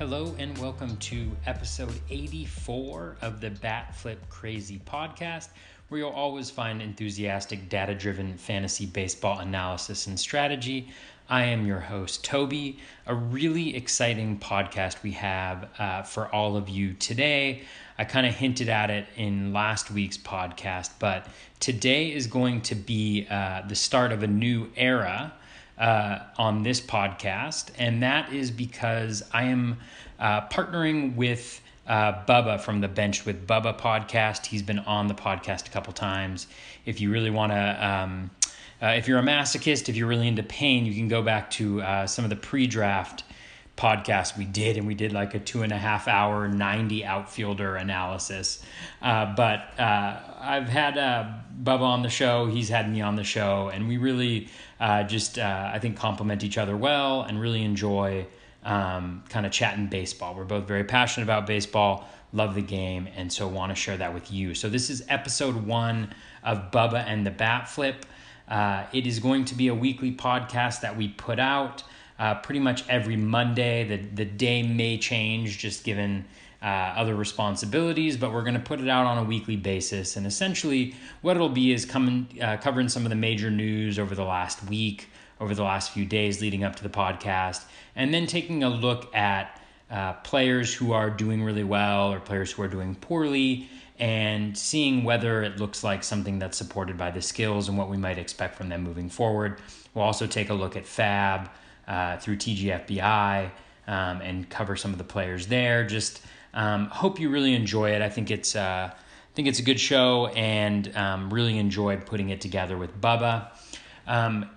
Hello and welcome to episode 84 of the Bat Flip Crazy podcast, where you'll always find enthusiastic, data driven fantasy baseball analysis and strategy. I am your host, Toby. A really exciting podcast we have uh, for all of you today. I kind of hinted at it in last week's podcast, but today is going to be uh, the start of a new era uh, on this podcast, and that is because I am uh, partnering with uh, Bubba from the Bench with Bubba podcast. He's been on the podcast a couple times. If you really want to, um, uh, if you're a masochist, if you're really into pain, you can go back to uh, some of the pre-draft podcast we did, and we did like a two and a half hour 90 outfielder analysis. Uh, but uh, I've had uh, Bubba on the show, he's had me on the show, and we really uh, just, uh, I think, complement each other well and really enjoy um, kind of chatting baseball. We're both very passionate about baseball, love the game, and so want to share that with you. So this is episode one of Bubba and the Bat Flip. Uh, it is going to be a weekly podcast that we put out uh, pretty much every Monday. The, the day may change just given uh, other responsibilities, but we're going to put it out on a weekly basis. And essentially, what it'll be is coming, uh, covering some of the major news over the last week, over the last few days leading up to the podcast, and then taking a look at uh, players who are doing really well or players who are doing poorly and seeing whether it looks like something that's supported by the skills and what we might expect from them moving forward. We'll also take a look at FAAB uh, through TGFBI um, and cover some of the players there. Just um, hope you really enjoy it. I think it's uh, I think it's a good show and um, really enjoyed putting it together with Bubba. Um,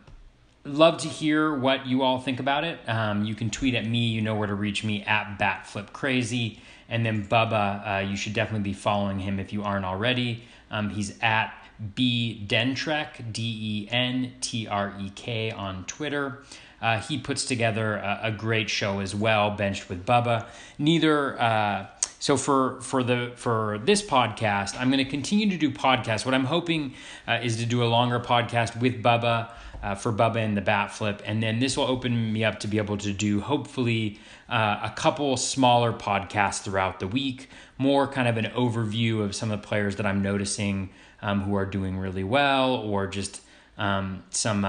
love to hear what you all think about it. Um, you can tweet at me. You know where to reach me at BatFlipCrazy. And then Bubba, uh, you should definitely be following him if you aren't already. Um, he's at B Dentrek, D E N T R E K on Twitter. Uh, he puts together a, a, great show as well, benched with Bubba. Neither. Uh, so for for the for this podcast, I'm going to continue to do podcasts. What I'm hoping uh, is to do a longer podcast with Bubba. Uh, for Bubba and the Bat Flip. And then this will open me up to be able to do, hopefully, uh, a couple smaller podcasts throughout the week, more kind of an overview of some of the players that I'm noticing um, who are doing really well, or just um, some.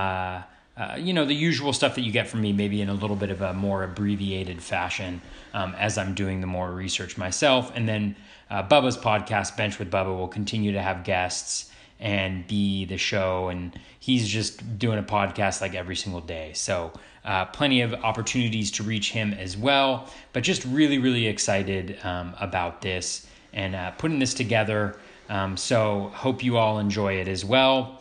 Uh, you know, the usual stuff that you get from me, maybe in a little bit of a more abbreviated fashion um, as I'm doing the more research myself. And then uh, Bubba's podcast, Bench with Bubba, will continue to have guests and be the show. And he's just doing a podcast like every single day. So, uh, plenty of opportunities to reach him as well. But just really, really excited um, about this and uh, putting this together. Um, so, hope you all enjoy it as well.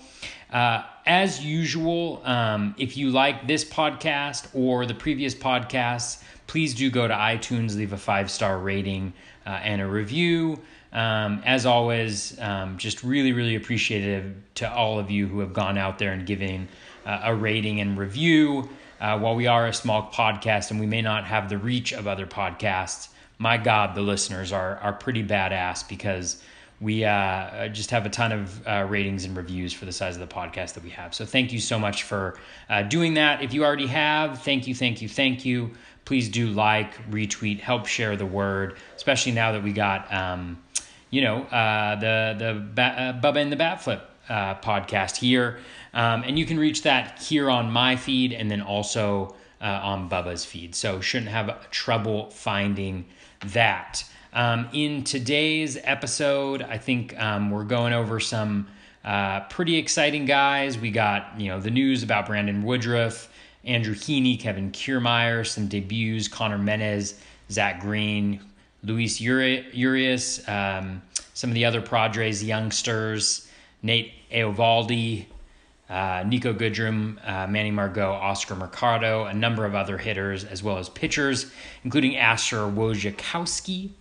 Uh, as usual, um, if you like this podcast or the previous podcasts, please do go to iTunes, leave a five star rating uh, and a review. Um, as always, um, just really, really appreciative to all of you who have gone out there and given uh, a rating and review. Uh, while we are a small podcast and we may not have the reach of other podcasts, my God, the listeners are are pretty badass because we uh, just have a ton of uh, ratings and reviews for the size of the podcast that we have. So thank you so much for uh, doing that. If you already have, thank you, thank you, thank you. Please do like, retweet, help share the word, especially now that we got, um, you know, uh, the the uh, Bubba and the Bat Flip uh, podcast here, um, and you can reach that here on my feed and then also on Bubba's feed. So shouldn't have trouble finding that. Um, in today's episode, I think um, we're going over some uh, pretty exciting guys. We got you know the news about Brandon Woodruff, Andrew Heaney, Kevin Kiermaier, some debuts: Conner Menez, Zach Green, Luis Urias, um, some of the other Padres youngsters, Nate Eovaldi, uh, Niko Goodrum, uh, Manny Margot, Oscar Mercado, a number of other hitters, as well as pitchers, including Asher Wojciechowski,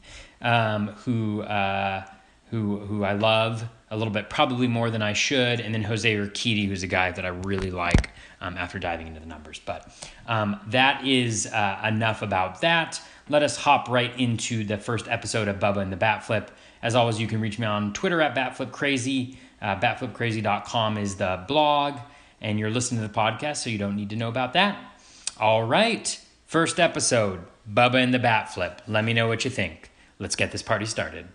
um, who uh, who who I love a little bit, probably more than I should, and then Jose Urquidy, who's a guy that I really like um, after diving into the numbers. But um, that is uh, enough about that. Let us hop right into the first episode of Bubba and the Bat Flip. As always, you can reach me on Twitter at BatFlipCrazy. Uh, batflipcrazy.com is the blog, and you're listening to the podcast, so you don't need to know about that. All right, First episode Bubba and the Bat Flip. Let me know what you think. Let's get this party started.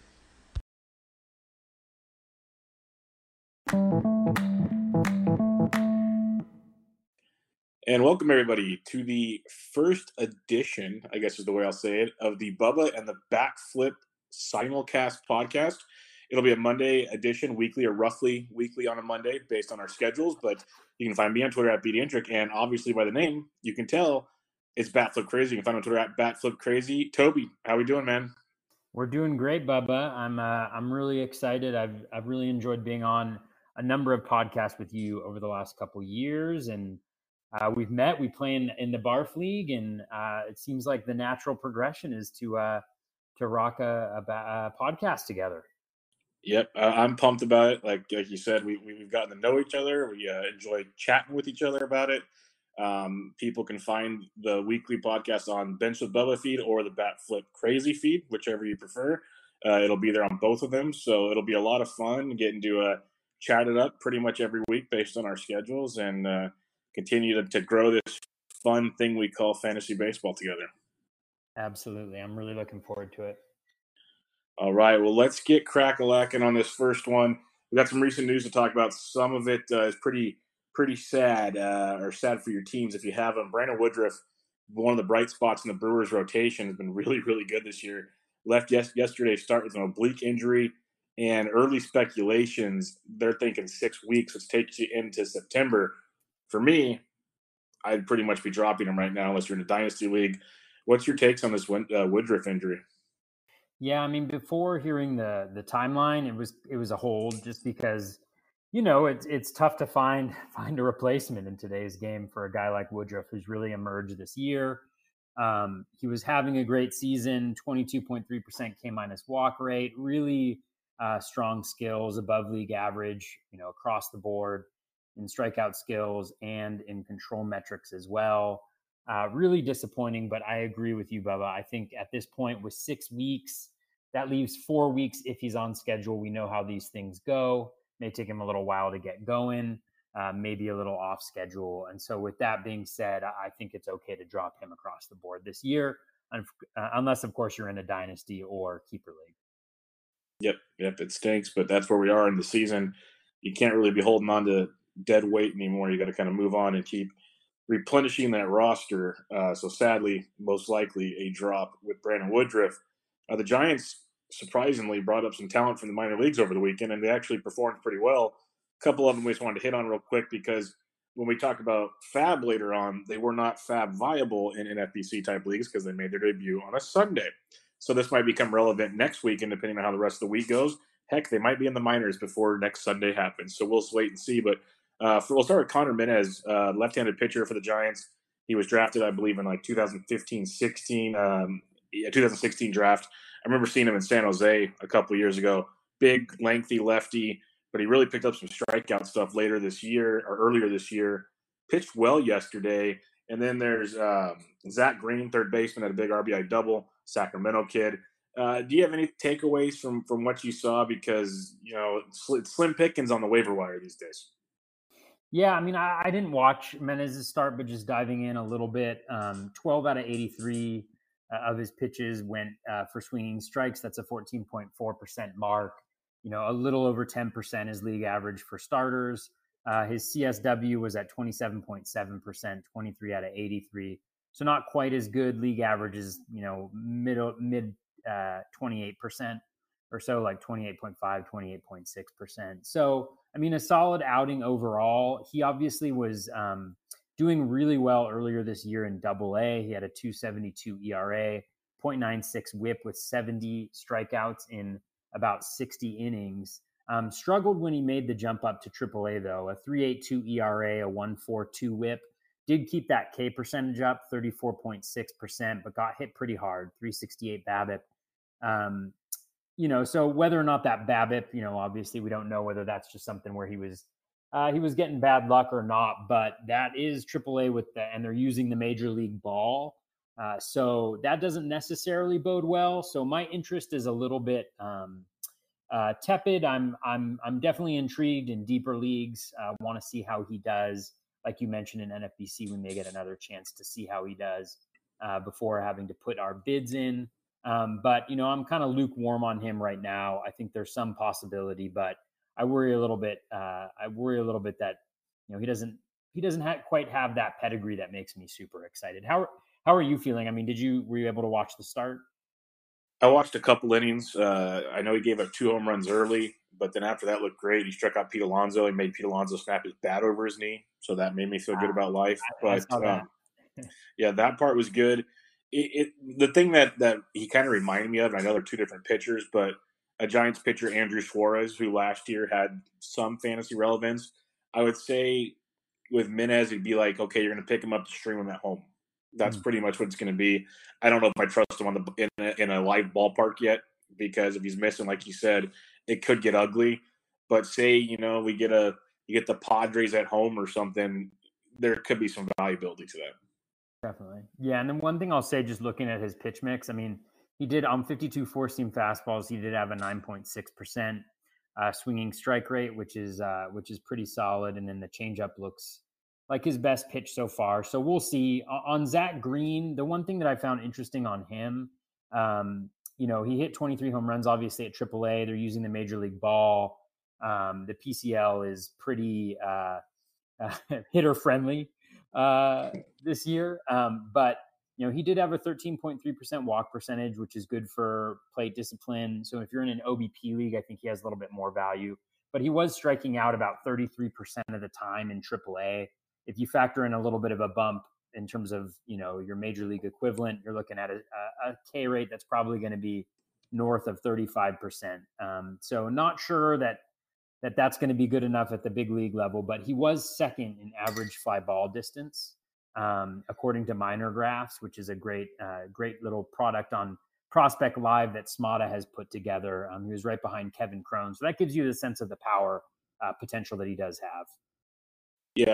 And welcome everybody to the first edition, I guess is the way I'll say it, of the Bubba and the Bat Flip simulcast podcast. It'll be a Monday edition, weekly or roughly weekly on a Monday based on our schedules. But you can find me on Twitter at BDentrek. And obviously by the name, you can tell it's Batflip Crazy. You can find me on Twitter at Batflip Crazy. Toby, how we doing, man? We're doing great, Bubba. I'm uh, I'm really excited. I've I've really enjoyed being on a number of podcasts with you over the last couple years, and uh, we've met. We play in, in the Barf League, and uh, it seems like the natural progression is to uh, to rock a, a, a podcast together. Yep, I'm pumped about it. Like like you said, we we've gotten to know each other. We uh, enjoy chatting with each other about it. Um, people can find the weekly podcast on Bench with Bubba feed or the Bat Flip Crazy feed, whichever you prefer. Uh, it'll be there on both of them, so it'll be a lot of fun getting to uh, chat it up pretty much every week based on our schedules and uh, continue to, to grow this fun thing we call fantasy baseball together. Absolutely, I'm really looking forward to it. All right, well, let's get crack a lacking on this first one. We got some recent news to talk about. Some of it uh, is pretty pretty sad, uh, or sad for your teams if you have them. Brandon Woodruff, one of the bright spots in the Brewers' rotation, has been really really good this year. Left yes, yesterday's start with an oblique injury, and early speculations they're thinking six weeks, which takes you into September. For me, I'd pretty much be dropping him right now unless you're in a dynasty league. What's your takes on this uh, Woodruff injury? Yeah, I mean, before hearing the the timeline, it was it was a hold just because you know it's it's tough to find find a replacement in today's game for a guy like Woodruff who's really emerged this year. Um, he was having a great season, twenty two point three percent K minus walk rate, really uh, strong skills, above league average, you know, across the board in strikeout skills and in control metrics as well. Uh, really disappointing, but I agree with you, Bubba. I think at this point, with six weeks, that leaves four weeks if he's on schedule. We know how these things go. May take him a little while to get going, uh, maybe a little off schedule. And so, with that being said, I think it's okay to drop him across the board this year, uh, unless, of course, you're in a dynasty or keeper league. Yep, yep, it stinks, but that's where we are in the season. You can't really be holding on to dead weight anymore. You got to kind of move on and keep replenishing that roster. Uh, so sadly, most likely a drop with Brandon Woodruff. Uh, the Giants surprisingly brought up some talent from the minor leagues over the weekend, and they actually performed pretty well. A couple of them we just wanted to hit on real quick because when we talk about FAAB later on, they were not FAAB viable in NFBC type leagues because they made their debut on a Sunday. So this might become relevant next week, and depending on how the rest of the week goes, heck, they might be in the minors before next Sunday happens. So we'll wait and see. But uh, for, we'll start with Conner Menez, uh, left-handed pitcher for the Giants. He was drafted, I believe, in like 2015, 16, um, yeah, 2016 draft. I remember seeing him in San Jose a couple years ago. Big, lengthy lefty, but he really picked up some strikeout stuff later this year or earlier this year. Pitched well yesterday. And then there's um, Zach Green, third baseman, had a big RBI double. Sacramento kid. Uh, do you have any takeaways from from what you saw? Because you know, slim pickings on the waiver wire these days. Yeah, I mean, I, I didn't watch Menez's start, but just diving in a little bit, um, 12 out of 83 uh, of his pitches went uh, for swinging strikes. That's a 14.4% mark. You know, a little over 10% is league average for starters. Uh, his CSW was at 27.7%, 23 out of 83. So not quite as good. League average is, you know, middle, mid uh, 28% or so, like 28.5, 28.6%. So, I mean, a solid outing overall. He obviously was um, doing really well earlier this year in double A. He had a 272 ERA, 0.96 whip with 70 strikeouts in about 60 innings. Um, struggled when he made the jump up to triple A, though. A 382 ERA, a 142 whip. Did keep that K percentage up, 34.6%, but got hit pretty hard, 368 BABIP. Um, you know, so whether or not that BABIP, you know, obviously we don't know whether that's just something where he was uh, he was getting bad luck or not, but that is AAA with the, and they're using the major league ball. Uh, so that doesn't necessarily bode well. So my interest is a little bit um, uh, tepid. I'm I'm I'm definitely intrigued in deeper leagues. Uh, Want to see how he does. Like you mentioned in NFBC, we may get another chance to see how he does. uh, before having to put our bids in. Um, but you know, I'm kind of lukewarm on him right now. I think there's some possibility, but I worry a little bit. Uh, I worry a little bit that you know he doesn't he doesn't ha- quite have that pedigree that makes me super excited. How how are you feeling? I mean, did you were you able to watch the start? I watched a couple innings. Uh, I know he gave up two home runs early, but then after that looked great. He struck out Pete Alonso. He made Pete Alonso snap his bat over his knee, so that made me feel good about life. I, but I um, yeah, that part was good. It, it, the thing that that he kind of reminded me of, I know they're two different pitchers, but a Giants pitcher, Andrew Suarez, who last year had some fantasy relevance. I would say with Menez, it'd be like, okay, you're going to pick him up to stream him at home. That's mm-hmm. pretty much what it's going to be. I don't know if I trust him on the in a, in a live ballpark yet because if he's missing, like you said, it could get ugly. But say you know we get a you get the Padres at home or something, there could be some valuability to that. Definitely. Yeah. And then one thing I'll say, just looking at his pitch mix, I mean, he did on 52 four seam fastballs, he did have a 9.6% uh, swinging strike rate, which is uh, which is pretty solid. And then the changeup looks like his best pitch so far. So we'll see. On Zach Green, the one thing that I found interesting on him, um, you know, he hit 23 home runs, obviously at AAA. They're using the major league ball. Um, the PCL is pretty uh, hitter friendly uh, this year. Um, but you know, he did have a 13.3% walk percentage, which is good for plate discipline. So if you're in an OBP league, I think he has a little bit more value. But he was striking out about 33% of the time in AAA. If you factor in a little bit of a bump in terms of you know your major league equivalent, you're looking at a, a K rate that's probably going to be north of 35%. Um, so not sure that that that's going to be good enough at the big league level. But he was second in average fly ball distance, um, according to Minor Graphs, which is a great, uh, great little product on Prospect Live that Smada has put together. Um, he was right behind Kevin Cron, so that gives you the sense of the power uh, potential that he does have. Yeah,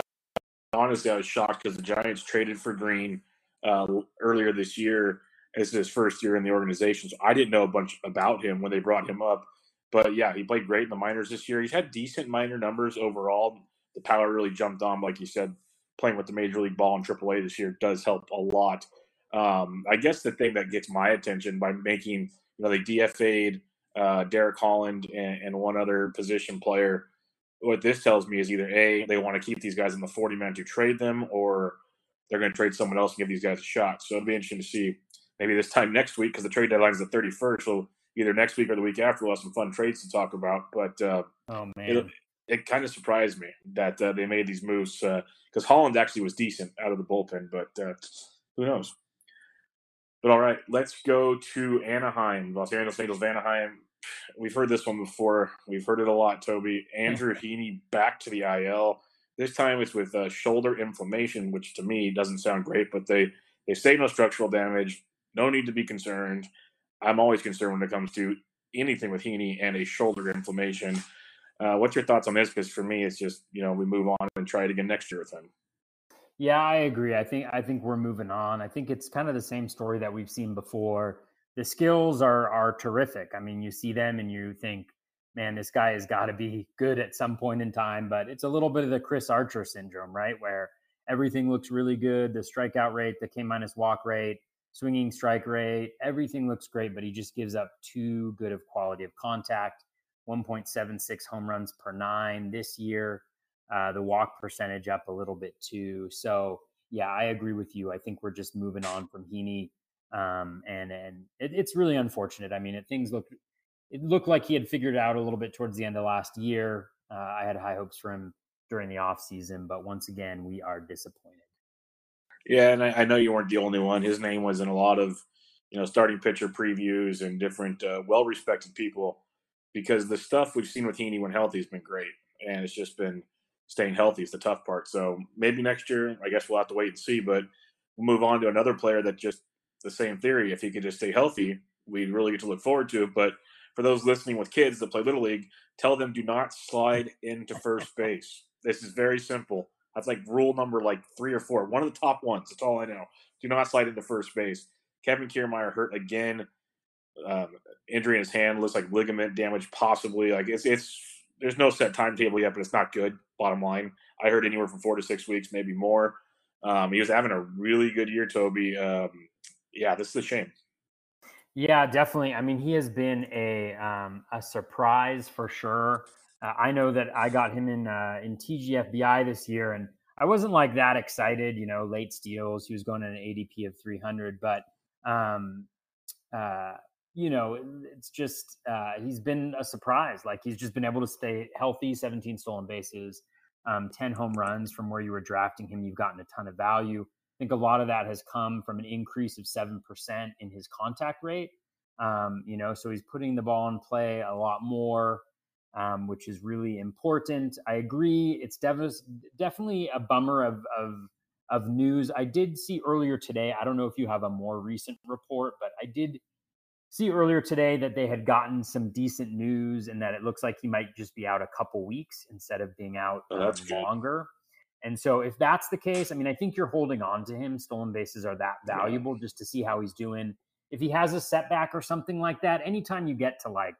honestly, I was shocked because the Giants traded for Green uh, earlier this year as his first year in the organization. So I didn't know a bunch about him when they brought him up. But yeah, he played great in the minors this year. He's had decent minor numbers overall. The power really jumped on, like you said, playing with the major league ball in AAA this year does help a lot. Um, I guess the thing that gets my attention by making, you know, they DFA'd uh, Derek Holland and, and, one other position player. What this tells me is either A, they want to keep these guys in the 40 man to trade them, or they're going to trade someone else and give these guys a shot. So it'll be interesting to see maybe this time next week because the trade deadline is the 31st. So either next week or the week after. We'll have some fun trades to talk about. But uh, oh man, it, it kind of surprised me that uh, they made these moves because uh, Holland actually was decent out of the bullpen, but uh, who knows? But all right, let's go to Anaheim, Los Angeles Angels of Anaheim. We've heard this one before. We've heard it a lot, Toby. Andrew Heaney back to the IL. This time it's with uh, shoulder inflammation, which to me doesn't sound great, but they they say no structural damage. No need to be concerned. I'm always concerned when it comes to anything with Heaney and a shoulder inflammation. Uh, what's your thoughts on this? Because for me, it's just you know we move on and try it again next year with him. Yeah, I agree. I think I think we're moving on. I think it's kind of the same story that we've seen before. The skills are are terrific. I mean, you see them and you think, man, this guy has got to be good at some point in time. But it's a little bit of the Chris Archer syndrome, right? Where everything looks really good, the strikeout rate, the K minus walk rate, swinging strike rate, everything looks great, but he just gives up too good of quality of contact. 1.76 home runs per nine this year. Uh, the walk percentage up a little bit too. So yeah, I agree with you. I think we're just moving on from Heaney, um, and and it, it's really unfortunate. I mean, it, things look it looked like he had figured it out a little bit towards the end of last year. Uh, I had high hopes for him during the off season, but once again, we are disappointed. Yeah, and I, I, know you weren't the only one. His name was in a lot of, you know, starting pitcher previews and different uh, well-respected people because the stuff we've seen with Heaney when healthy has been great, and it's just been staying healthy is the tough part. So maybe next year, I guess we'll have to wait and see. But we'll move on to another player that just the same theory. If he could just stay healthy, we'd really get to look forward to it. But for those listening with kids that play little league, tell them do not slide into first base. This is very simple. That's like rule number like three or four. One of the top ones. That's all I know. Do not slide into first base. Kevin Kiermaier hurt again. Um, injury in his hand looks like ligament damage, possibly. Like it's it's there's no set timetable yet, but it's not good. Bottom line, I heard anywhere from four to six weeks, maybe more. Um, he was having a really good year, Toby. Um, yeah, this is a shame. Yeah, definitely. I mean, he has been a um, a surprise for sure. Uh, I know that I got him in uh, in TGFBI this year, and I wasn't like that excited. You know, late steals. He was going at an ADP of 300, but um, uh, you know, it's just uh, he's been a surprise. Like he's just been able to stay healthy. 17 stolen bases, um, 10 home runs from where you were drafting him. You've gotten a ton of value. I think a lot of that has come from an increase of 7% in his contact rate. Um, you know, so he's putting the ball in play a lot more, um, which is really important. I agree. It's dev- definitely a bummer of, of, of news. I did see earlier today, I don't know if you have a more recent report, but I did see earlier today that they had gotten some decent news and that it looks like he might just be out a couple weeks instead of being out oh, um, longer. And so if that's the case, I mean, I think you're holding on to him. Stolen bases are that valuable yeah. just to see how he's doing. If he has a setback or something like that, anytime you get to like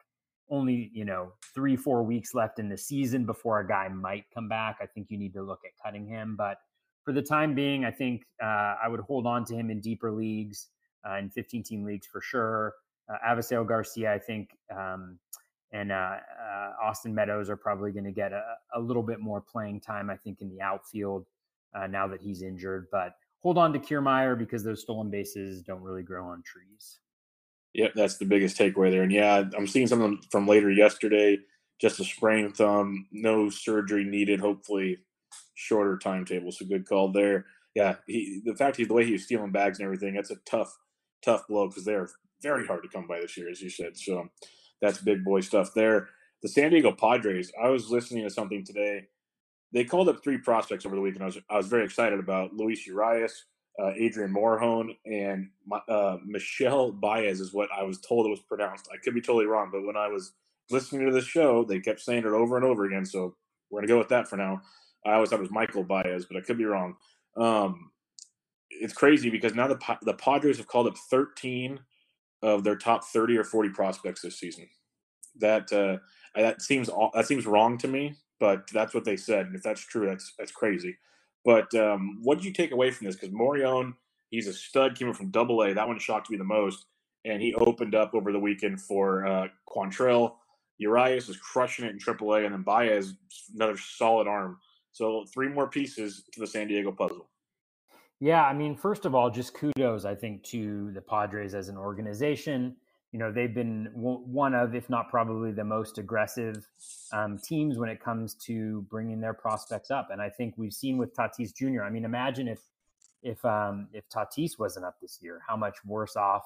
only, you know, three, four weeks left in the season before a guy might come back, I think you need to look at cutting him. But for the time being, I think uh, I would hold on to him in deeper leagues, uh, in 15 team leagues for sure. Uh, Avisail Garcia, I think, um, and uh, uh, Austin Meadows are probably going to get a, a, little bit more playing time, I think, in the outfield uh, now that he's injured. But hold on to Kiermaier because those stolen bases don't really grow on trees. Yep, that's the biggest takeaway there. And yeah, I'm seeing something from later yesterday. Just a sprained thumb, no surgery needed. Hopefully, shorter timetable. So good call there. Yeah, he, the fact he's the way he was stealing bags and everything. That's a tough, tough blow because they're very hard to come by this year, as you said. So that's big boy stuff there. The San Diego Padres. I was listening to something today. They called up three prospects over the weekend. I was I was very excited about Luis Urias, uh, Adrian Morejon, and uh, Michel Baez is what I was told it was pronounced. I could be totally wrong, but when I was listening to the show, they kept saying it over and over again. So we're gonna go with that for now. I always thought it was Michael Baez, but I could be wrong. Um, it's crazy because now the the Padres have called up 13 of their top 30 or 40 prospects this season. That uh, that seems that seems wrong to me, but that's what they said, and if that's true, that's that's crazy. But um, what did you take away from this? Because Morejon, he's a stud, came from Double A. That one shocked me the most, and he opened up over the weekend for uh, Quantrill. Urias is crushing it in Triple A, and then Baez, another solid arm. So three more pieces to the San Diego puzzle. Yeah, I mean, first of all, just kudos, I think, to the Padres as an organization. You know, they've been one of, if not probably the most aggressive um, teams when it comes to bringing their prospects up. And I think we've seen with Tatis Jr. I mean, imagine if if um, if Tatis wasn't up this year, how much worse off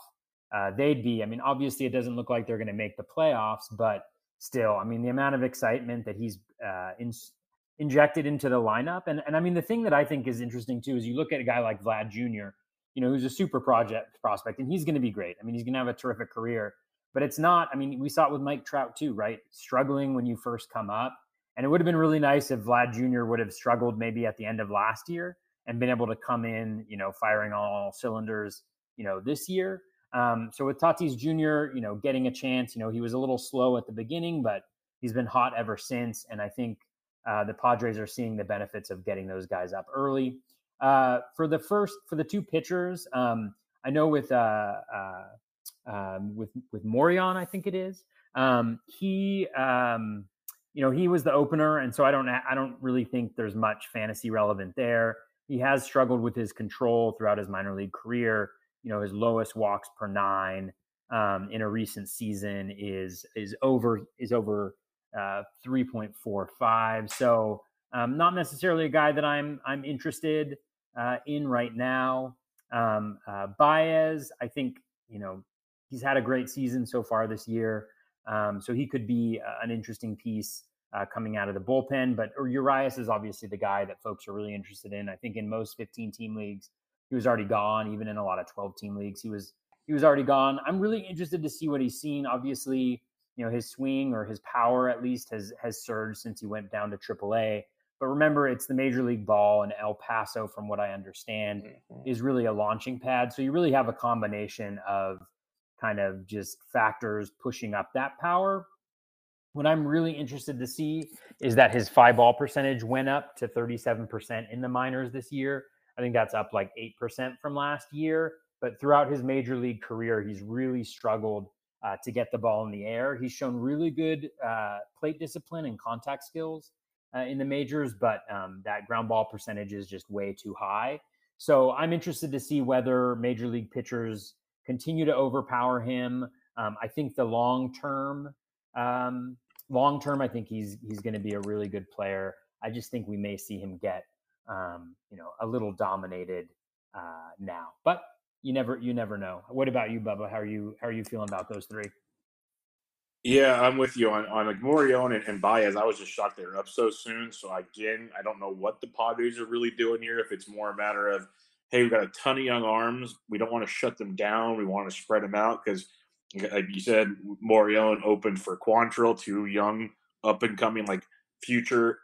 uh, they'd be. I mean, obviously, it doesn't look like they're going to make the playoffs, but still, I mean, the amount of excitement that he's uh, in, injected into the lineup. And and I mean the thing that I think is interesting too is you look at a guy like Vlad Jr., you know, who's a super project prospect, and he's going to be great. I mean, he's going to have a terrific career. But it's not. I mean, we saw it with Mike Trout too, right? Struggling when you first come up, and it would have been really nice if Vlad Jr. would have struggled maybe at the end of last year and been able to come in, you know, firing all cylinders, you know, this year. Um, so with Tatis Jr., you know, getting a chance, you know, he was a little slow at the beginning, but he's been hot ever since. And I think uh, the Padres are seeing the benefits of getting those guys up early. Uh, for the first, for the two pitchers, um, I know with uh, uh um, with with Morejon, I think it is. Um, he, um, you know, he was the opener, and so I don't, I don't really think there's much fantasy relevant there. He has struggled with his control throughout his minor league career. You know, his lowest walks per nine um, in a recent season is is over is over uh, 3.45. So um, not necessarily a guy that I'm I'm interested uh, in right now. Um, uh, Baez, I think you know he's had a great season so far this year, um, so he could be uh, an interesting piece uh, coming out of the bullpen. But Urias is obviously the guy that folks are really interested in. I think in most 15 team leagues, he was already gone. Even in a lot of 12 team leagues, he was he was already gone. I'm really interested to see what he's seen. Obviously, you know his swing or his power at least has has surged since he went down to AAA. But remember, it's the major league ball, and El Paso, from what I understand, mm-hmm. is really a launching pad. So you really have a combination of kind of just factors pushing up that power. What I'm really interested to see is that his fly ball percentage went up to 37% in the minors this year. I think that's up like 8% from last year. but throughout his major league career, he's really struggled uh, to get the ball in the air. He's shown really good uh, plate discipline and contact skills uh, in the majors, but um, that ground ball percentage is just way too high. So I'm interested to see whether major league pitchers continue to overpower him. Um, I think the long term, um, long term, I think he's he's going to be a really good player. I just think we may see him get, um, you know, a little dominated uh, now. But you never you never know. What about you, Bubba? How are you how are you feeling about those three? Yeah, I'm with you on on like Morejon and, and Baez. I was just shocked they were up so soon. So again, I don't know what the Padres are really doing here. If it's more a matter of, hey, we've got a ton of young arms, we don't want to shut them down. We want to spread them out because, like you said, Morejon opened for Quantrill, two young, up and coming, like future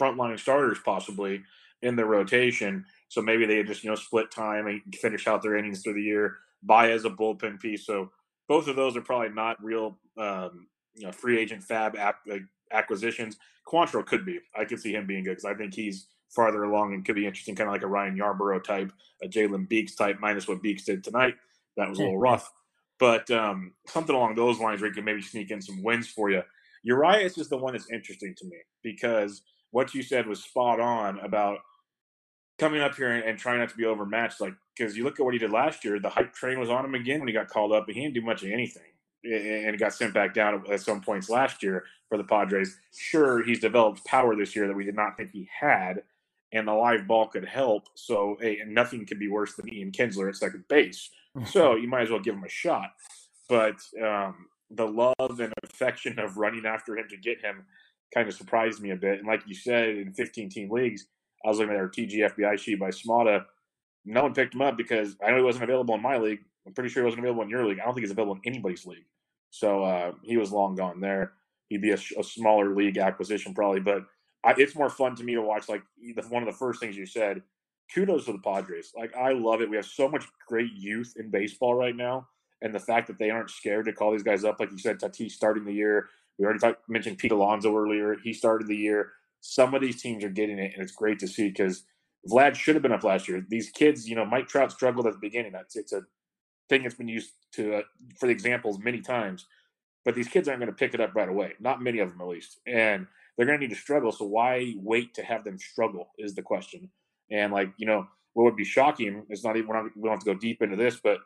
frontline starters possibly in the rotation. So maybe they just you know split time and finish out their innings through the year. Baez a bullpen piece. So both of those are probably not real um, you know free agent FAAB acquisitions. Quantrill could be. I could see him being good because I think he's farther along and could be interesting, kind of like a Ryan Yarbrough type, a Jalen Beeks type, minus what Beeks did tonight. That was a little rough. But um, something along those lines where he can maybe sneak in some wins for you. Urias is the one that's interesting to me because what you said was spot on about coming up here and, and trying not to be overmatched. Like, because you look at what he did last year, the hype train was on him again when he got called up, but he didn't do much of anything and got sent back down at some points last year for the Padres. Sure, he's developed power this year that we did not think he had, and the live ball could help. So, hey, and nothing could be worse than Ian Kinsler at second base. so you might as well give him a shot. But um, the love and affection of running after him to get him kind of surprised me a bit. And like you said, in 15 team leagues, I was looking at our TGFBI sheet by Smada. No one picked him up because I know he wasn't available in my league. I'm pretty sure he wasn't available in your league. I don't think he's available in anybody's league. So uh, he was long gone there. He'd be a, a smaller league acquisition probably, but I, it's more fun to me to watch. Like one of the first things you said, kudos to the Padres. Like I love it. We have so much great youth in baseball right now, and the fact that they aren't scared to call these guys up, like you said, Tatis starting the year. We already mentioned Pete Alonso earlier. He started the year some of these teams are getting it, and it's great to see because Vlad should have been up last year. These kids, you know, Mike Trout struggled at the beginning. That's it's a thing that's been used to uh, for the examples many times. But these kids aren't going to pick it up right away. Not many of them, at least, and they're going to need to struggle. So why wait to have them struggle is the question. And like you know, what would be shocking is not even we don't have to go deep into this, but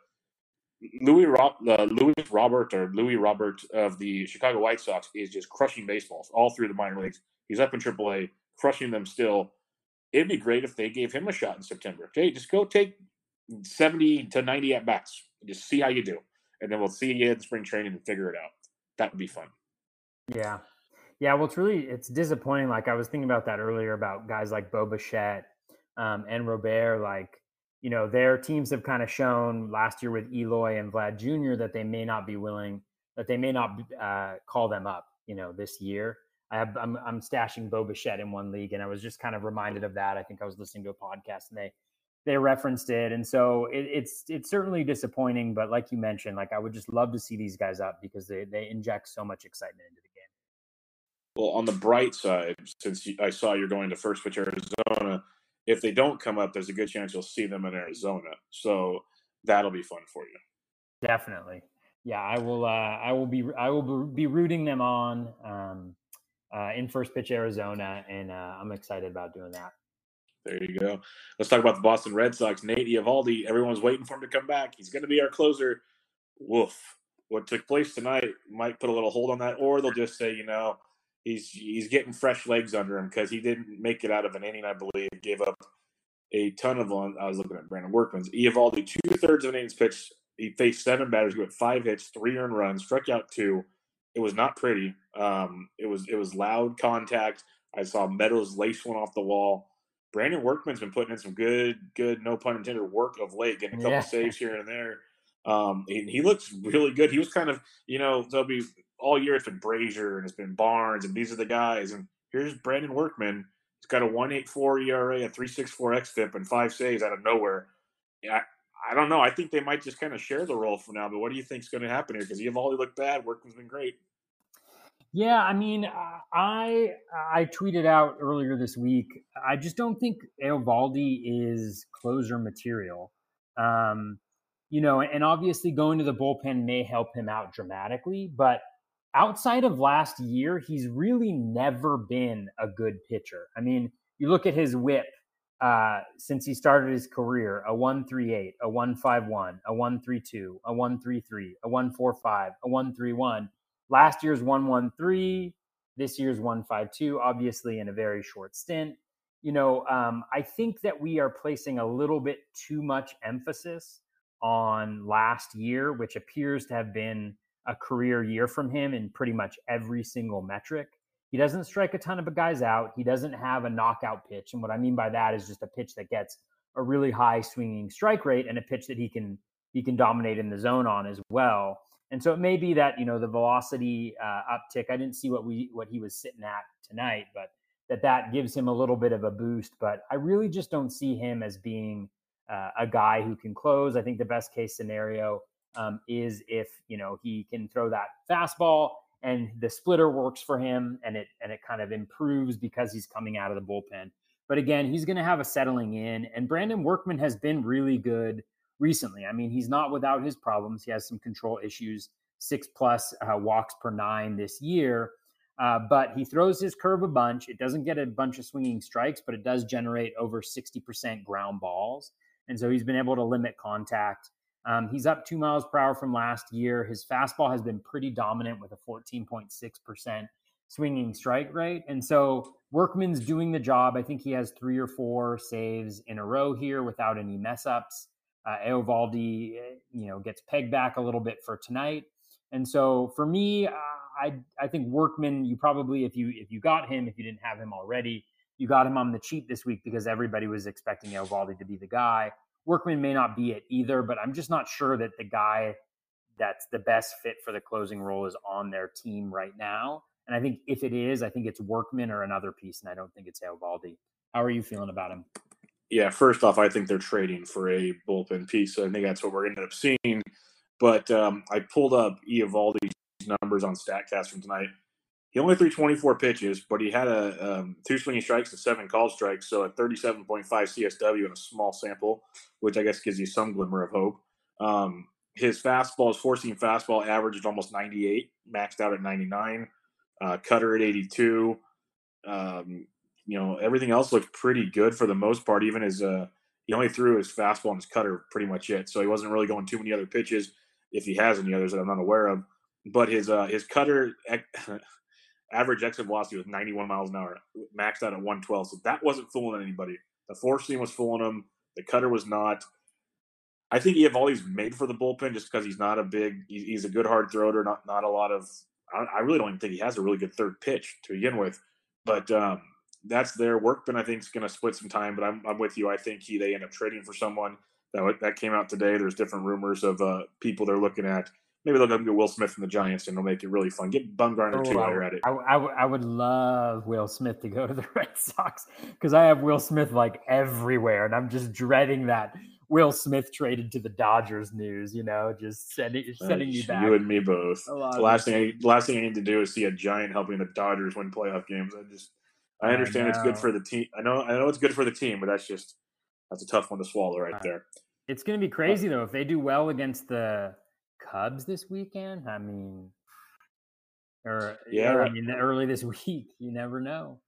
Luis Rob, uh, Luis Robert or Luis Robert of the Chicago White Sox is just crushing baseballs all through the minor leagues. He's up in AAA, crushing them still. It'd be great if they gave him a shot in September. Okay, just go take 70 to 90 at bats. Just see how you do. And then we'll see you in spring training and figure it out. That would be fun. Yeah. Yeah. Well, it's really, it's disappointing. Like I was thinking about that earlier about guys like Bo Bichette um, and Robert. Like, you know, their teams have kind of shown last year with Eloy and Vlad Jr. that they may not be willing, that they may not uh, call them up, you know, this year. I have I'm I'm stashing Bo Bichette in one league, and I was just kind of reminded of that. I think I was listening to a podcast and they they referenced it, and so it, it's it's certainly disappointing. But like you mentioned, like I would just love to see these guys up because they they inject so much excitement into the game. Well, on the bright side, since I saw you're going to first pitch Arizona, if they don't come up, there's a good chance you'll see them in Arizona. So that'll be fun for you. Definitely. Yeah, I will. Uh, I will be. I will be rooting them on. Um, uh, in first pitch Arizona, and uh, I'm excited about doing that. There you go. Let's talk about the Boston Red Sox. Nate Eovaldi, everyone's waiting for him to come back. He's going to be our closer. Woof. What took place tonight might put a little hold on that, or they'll just say, you know, he's he's getting fresh legs under him because he didn't make it out of an inning, I believe. Gave up a ton of. I was looking at Brandon Workman's. Eovaldi, two thirds of an innings pitched. He faced seven batters, got five hits, three earned runs, struck out two. It was not pretty. Um, it was it was loud contact. I saw Meadows lace one off the wall. Brandon Workman's been putting in some good, good, no pun intended, work of late, getting a couple yeah. saves here and there. Um, he, he, looks really good. He was kind of, you know, there'll be all year it's been Brasier and it's been Barnes, and these are the guys. And here's Brandon Workman. He's got a 184 ERA, a 364 XFIP, and five saves out of nowhere. Yeah, I, I don't know. I think they might just kind of share the role for now. But what do you think is going to happen here? Because Eovaldi looked bad. Workman's been great. Yeah, I mean, I I tweeted out earlier this week. I just don't think Eovaldi is closer material. Um, you know, and obviously going to the bullpen may help him out dramatically, but outside of last year, he's really never been a good pitcher. I mean, you look at his whip uh, since he started his career a 138, a 151, a 132, a 133, a 145, a 131. Last year's 113, this year's 152, obviously in a very short stint. You know, um, I think that we are placing a little bit too much emphasis on last year, which appears to have been a career year from him in pretty much every single metric. He doesn't strike a ton of guys out. He doesn't have a knockout pitch. And what I mean by that is just a pitch that gets a really high swinging strike rate and a pitch that he can he can dominate in the zone on as well. And so it may be that, you know, the velocity uh, uptick, I didn't see what we what he was sitting at tonight, but that that gives him a little bit of a boost, but I really just don't see him as being uh, a guy who can close. I think the best case scenario um, is if you know he can throw that fastball and the splitter works for him and it and it kind of improves because he's coming out of the bullpen. But again, he's going to have a settling in, and Brandon Workman has been really good recently. I mean, he's not without his problems. He has some control issues, six plus uh, walks per nine this year. Uh, but he throws his curve a bunch. It doesn't get a bunch of swinging strikes, but it does generate over 60% ground balls. And so he's been able to limit contact. Um, he's up two miles per hour from last year. His fastball has been pretty dominant with a 14.6% swinging strike rate. And so Workman's doing the job. I think he has three or four saves in a row here without any mess ups. Uh, Eovaldi, eh, you know, gets pegged back a little bit for tonight. And so for me, uh, I I think Workman, you probably if you if you got him, if you didn't have him already, you got him on the cheap this week because everybody was expecting Eovaldi to be the guy. Workman may not be it either, but I'm just not sure that the guy that's the best fit for the closing role is on their team right now. And I think if it is, I think it's Workman or another piece, and I don't think it's Eovaldi. How are you feeling about him? Yeah, first off, I think they're trading for a bullpen piece. So I think that's what we're going to end up seeing. But um, I pulled up Eovaldi's numbers on Statcast from tonight. He only threw 24 pitches, but he had a um, two swinging strikes and seven called strikes, so a 37.5 CSW in a small sample, which I guess gives you some glimmer of hope. Um, his fastball, his four seam fastball, averaged almost 98, maxed out at 99, uh, cutter at 82. Um, you know, everything else looked pretty good for the most part. Even his, uh, he only threw his fastball and his cutter pretty much it, so he wasn't really going too many other pitches. If he has any others that I'm not aware of, but his uh, his cutter average exit velocity was 91 miles an hour, maxed out at 112. So that wasn't fooling anybody. The four seam was fooling him. The cutter was not. I think Eovaldi's made for the bullpen just because he's not a big. He's a good hard thrower. Not not a lot of. I really don't even think he has a really good third pitch to begin with. But um, that's their Workman. I think is going to split some time. But I'm I'm with you. I think he they end up trading for someone that that came out today. There's different rumors of uh, people they're looking at maybe they'll go get Will Smith from the Giants and it'll make it really fun. Get Bumgarner oh, too while you're at it. I, I, I, would love Will Smith to go to the Red Sox because I have Will Smith like everywhere, and I'm just dreading that Will Smith traded to the Dodgers news. You know, just sending sending uh, you back. You and me both. The last thing I, last thing I need to do is see a Giant helping the Dodgers win playoff games. I just I understand I it's good for the team. I know I know it's good for the team, but that's just that's a tough one to swallow right, right. there. It's going to be crazy though if they do well against the Cubs this weekend. I mean, or yeah, or, I mean, early this week. You never know.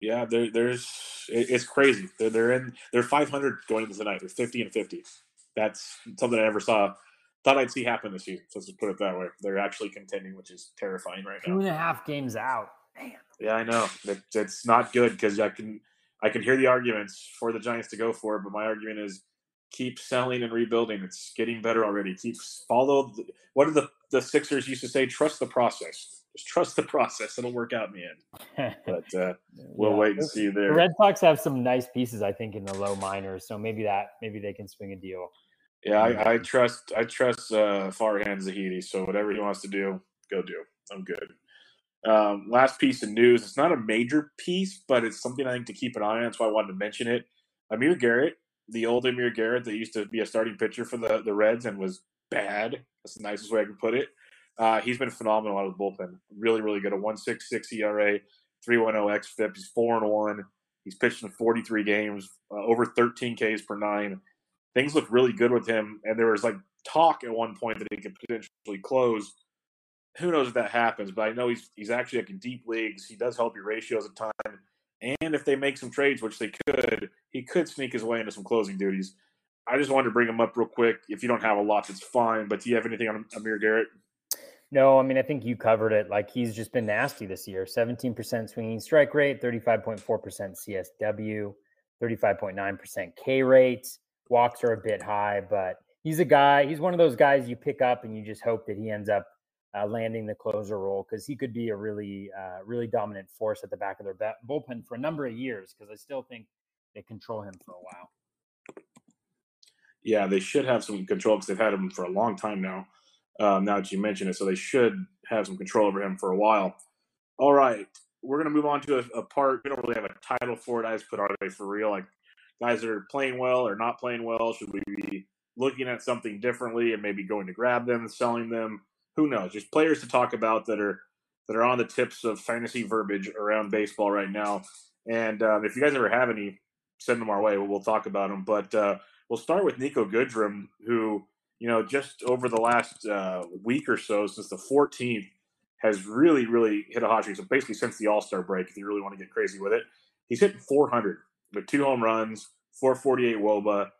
Yeah, there, there's it's crazy. They're, they're in they're 500 going into the night. They're 50 and 50. That's something I never saw. Thought I'd see happen this year. So let's just put it that way. They're actually contending, which is terrifying right now. Two and a half games out. Man. Yeah, I know. It, it's not good because I can I can hear the arguments for the Giants to go for it, but my argument is keep selling and rebuilding. It's getting better already. Keep follow. The, what did the the Sixers used to say? Trust the process. Just trust the process. It'll work out in the end. But uh, we'll yeah. wait and see there. The Red Sox have some nice pieces, I think, in the low minors. So maybe that maybe they can swing a deal. Yeah, I, I trust I trust uh, Farhan Zaidi. So whatever he wants to do, go do. I'm good. Um, last piece of news. It's not a major piece, but it's something I think to keep an eye on. That's why I wanted to mention it. Amir Garrett the old Amir Garrett that used to be a starting pitcher for the, the Reds and was bad. That's the nicest way I can put it. Uh, he's been phenomenal out of the bullpen. Really, really good. A 166 ERA, 310 XFIP. He's 4 and 1. He's pitched in 43 games, uh, over 13 Ks per nine. things look really good with him. And there was like talk at one point that he could potentially close. Who knows if that happens? But I know he's he's actually like in deep leagues. He does help your ratios a ton. And if they make some trades, which they could, he could sneak his way into some closing duties. I just wanted to bring him up real quick. If you don't have a lot, that's fine. But do you have anything on Amir Garrett? No, I mean, I think you covered it. Like he's just been nasty this year 17% swinging strike rate, 35.4% CSW, 35.9% K rate. Walks are a bit high, but he's a guy, he's one of those guys you pick up and you just hope that he ends up uh, landing the closer role because he could be a really, uh, really dominant force at the back of their bullpen for a number of years because I still think they control him for a while. Yeah, they should have some control because they've had him for a long time now. Um, now that you mention it, so they should have some control over him for a while. All right, we're gonna move on to a, a part. We don't really have a title for it. I just put are they for real? Like guys that are playing well or not playing well. Should we be looking at something differently and maybe going to grab them selling them? Who knows? Just players to talk about that are that are on the tips of fantasy verbiage around baseball right now. And um, if you guys ever have any, send them our way. We'll, talk about them. But uh, we'll start with Niko Goodrum, who you know just over the last uh, week or so, since the 14th, has really really hit a hot streak. So basically, since the All Star break, if you really want to get crazy with it, he's hitting 400 with two home runs, 448 WOBA.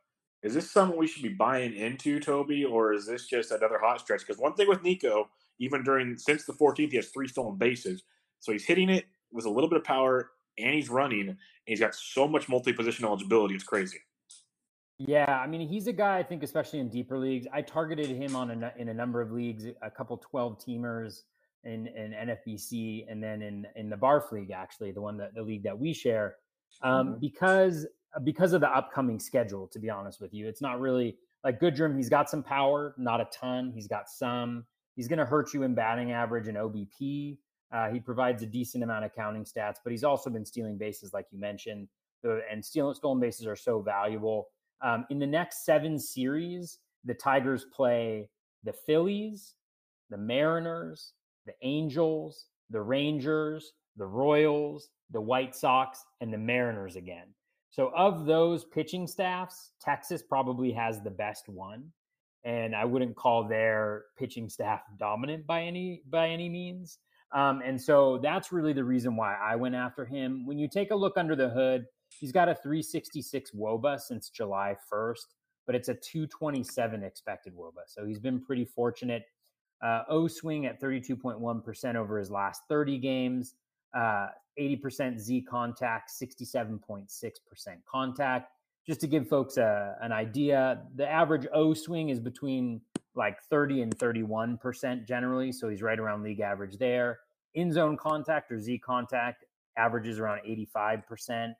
Is this something we should be buying into, Toby, or is this just another hot stretch? Because one thing with Niko, even during since the 14th, he has three stolen bases, so he's hitting it with a little bit of power, and he's running, and he's got so much multi-position eligibility. It's crazy. Yeah, I mean, he's a guy I think, especially in deeper leagues. I targeted him on a, in a number of leagues, a couple 12 teamers in, in NFBC, and then in in the Barf League, actually, the one that the league that we share, um, mm-hmm. because because of the upcoming schedule. To be honest with you, it's not really like Goodrum. He's got some power, not a ton. He's got some. He's going to hurt you in batting average and OBP. Uh, he provides a decent amount of counting stats, but he's also been stealing bases, like you mentioned. And stealing stolen bases are so valuable um, in the next seven series, the Tigers play the Phillies, the Mariners, the Angels, the Rangers, the Royals, the White Sox, and the Mariners again. So, of those pitching staffs, Texas probably has the best one, and I wouldn't call their pitching staff dominant by any by any means. Um, and so that's really the reason why I went after him. When you take a look under the hood, He's got a 366 WOBA since July 1st, but it's a 227 expected WOBA. So he's been pretty fortunate. Uh, O swing at 32.1% over his last 30 games, uh, 80% Z contact, 67.6% contact. Just to give folks a, an idea, the average O swing is between like 30 and 31% generally. So he's right around league average there. In zone contact or Z contact averages around 85%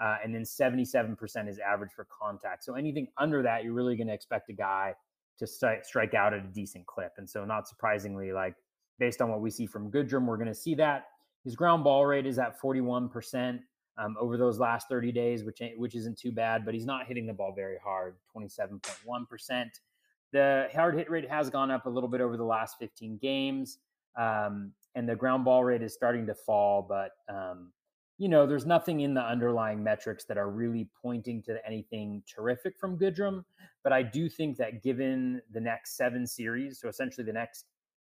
uh, and then 77% is average for contact. So anything under that, you're really going to expect a guy to st- strike out at a decent clip. And so, not surprisingly, like based on what we see from Goodrum, we're going to see that his ground ball rate is at 41% um, over those last 30 days, which which isn't too bad. But he's not hitting the ball very hard, 27.1%. The hard hit rate has gone up a little bit over the last 15 games, um, and the ground ball rate is starting to fall, but um, you know, there's nothing in the underlying metrics that are really pointing to anything terrific from Goodrum. But I do think that given the next seven series, so essentially the next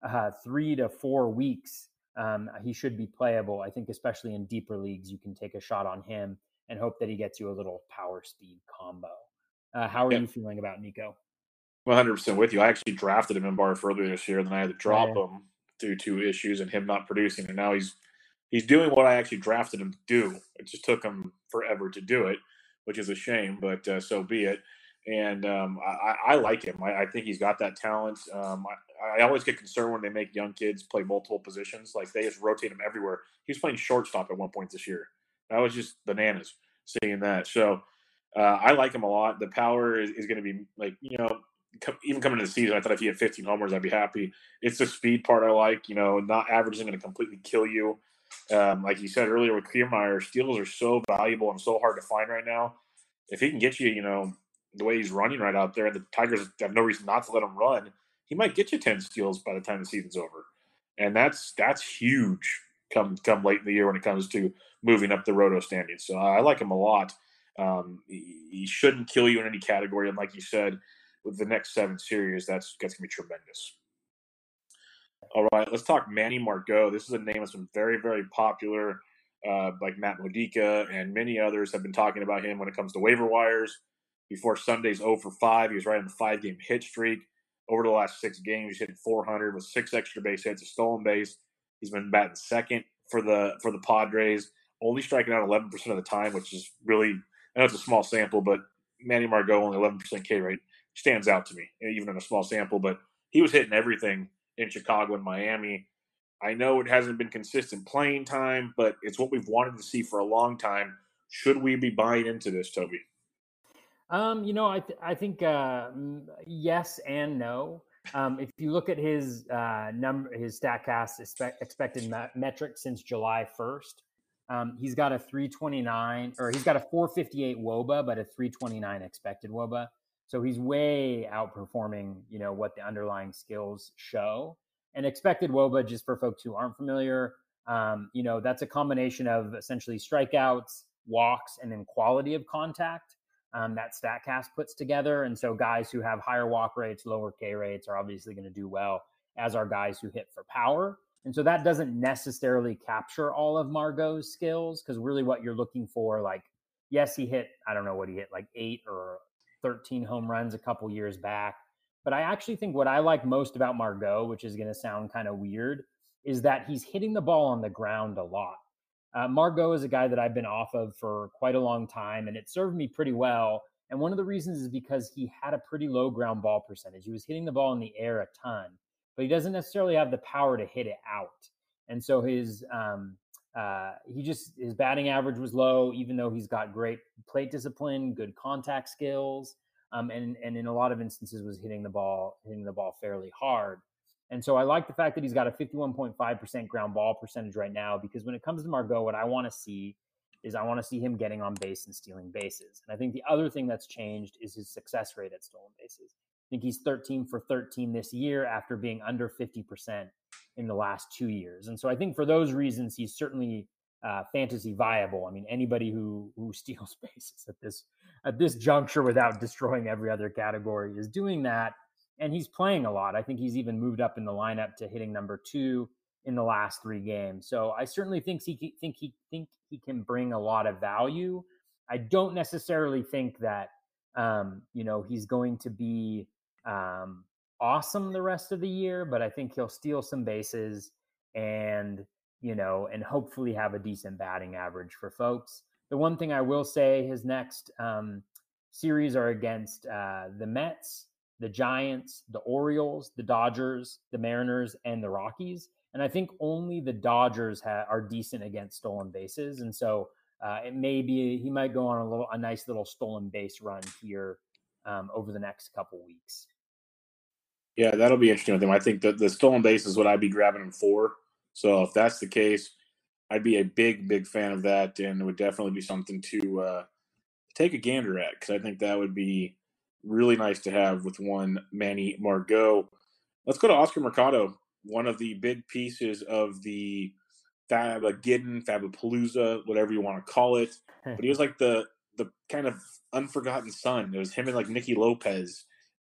uh, three to four weeks, um, he should be playable. I think, especially in deeper leagues, you can take a shot on him and hope that he gets you a little power speed combo. Uh, how are yeah. you feeling about Niko? 100% with you. I actually drafted him in Barf earlier this year, then I had to drop yeah. him due to issues and him not producing. And now he's he's doing what I actually drafted him to do. It just took him forever to do it, which is a shame, but uh, so be it. And um, I, I, like him. I, I, think he's got that talent. Um, I, I, always get concerned when they make young kids play multiple positions. Like they just rotate him everywhere. He was playing shortstop at one point this year. That was just bananas seeing that. So uh, I like him a lot. The power is, is going to be like you know even coming into the season, I thought if he had 15 homers, I'd be happy. It's the speed part I like. You know, not averaging going to completely kill you. Um, like you said earlier with Kiermaier, steals are so valuable and so hard to find right now. If he can get you, you know, the way he's running right out there, the Tigers have no reason not to let him run. He might get you ten steals by the time the season's over, and that's that's huge. Come come late in the year when it comes to moving up the roto standings. So I like him a lot. Um, he, he, shouldn't kill you in any category. And like you said, with the next seven series, that's that's gonna be tremendous. All right, let's talk Manny Margot. This is a name that's been very, very popular. Uh, like Matt Modica and many others have been talking about him when it comes to waiver wires. Before Sunday's 0 for 5, he was right on the five game hit streak. Over the last six games, he's hit 400 with six extra base hits, a stolen base. He's been batting second for the for the Padres, only striking out 11% of the time, which is really I know it's a small sample, but Manny Margot only 11% K rate stands out to me, even in a small sample. But he was hitting everything in Chicago and Miami. I know it hasn't been consistent playing time, but it's what we've wanted to see for a long time. Should we be buying into this, Toby? Um, you know, I th- I think uh, yes and no. Um, if you look at his uh, number, his Statcast expect, expected me- metric since July first, um, he's got a 329 or he's got a 458 WOBA, but a 329 expected WOBA. So he's way outperforming, you know, what the underlying skills show. And expected WOBA, just for folks who aren't familiar, um, you know, that's a combination of essentially strikeouts, walks, and then quality of contact um, that StatCast puts together. And so guys who have higher walk rates, lower K rates are obviously going to do well, as are guys who hit for power. And so that doesn't necessarily capture all of Margot's skills because really what you're looking for, like, yes, he hit, I don't know what he hit, like eight or 13 home runs a couple years back. But I actually think what I like most about Margot, which is going to sound kind of weird, is that he's hitting the ball on the ground a lot. Uh, Margot is a guy that I've been off of for quite a long time, and it served me pretty well. And one of the reasons is because he had a pretty low ground ball percentage. He was hitting the ball in the air a ton, but he doesn't necessarily have the power to hit it out. And so his um, uh, he just his batting average was low, even though he's got great plate discipline, good contact skills, um, and and in a lot of instances was hitting the ball hitting the ball fairly hard. And so I like the fact that he's got a 51.5% ground ball percentage right now because when it comes to Margot, what I want to see is I want to see him getting on base and stealing bases. And I think the other thing that's changed is his success rate at stolen bases. I think he's 13 for 13 this year after being under 50% in the last two years. And so I think for those reasons, he's certainly uh, fantasy viable. I mean, anybody who who steals bases at this at this juncture without destroying every other category is doing that, and he's playing a lot. I think he's even moved up in the lineup to hitting number two in the last three games. So I certainly think he think he think he can bring a lot of value. I don't necessarily think that um, you know he's going to be um, awesome the rest of the year, but I think he'll steal some bases and you know and hopefully have a decent batting average for folks. The one thing I will say, his next um, series are against uh, the Mets, the Giants, the Orioles, the Dodgers, the Mariners, and the Rockies. And I think only the Dodgers ha- are decent against stolen bases, and so uh, it may be he might go on a little a nice little stolen base run here um, over the next couple weeks. Yeah, that'll be interesting with him. I think that the stolen base is what I'd be grabbing him for. So if that's the case, I'd be a big, big fan of that, and it would definitely be something to uh, take a gander at because I think that would be really nice to have with one Manny Margot. Let's go to Oscar Mercado, one of the big pieces of the Fabagiddon, Fabapalooza, whatever you want to call it. But he was like the the kind of unforgotten son. It was him and like Nicky Lopez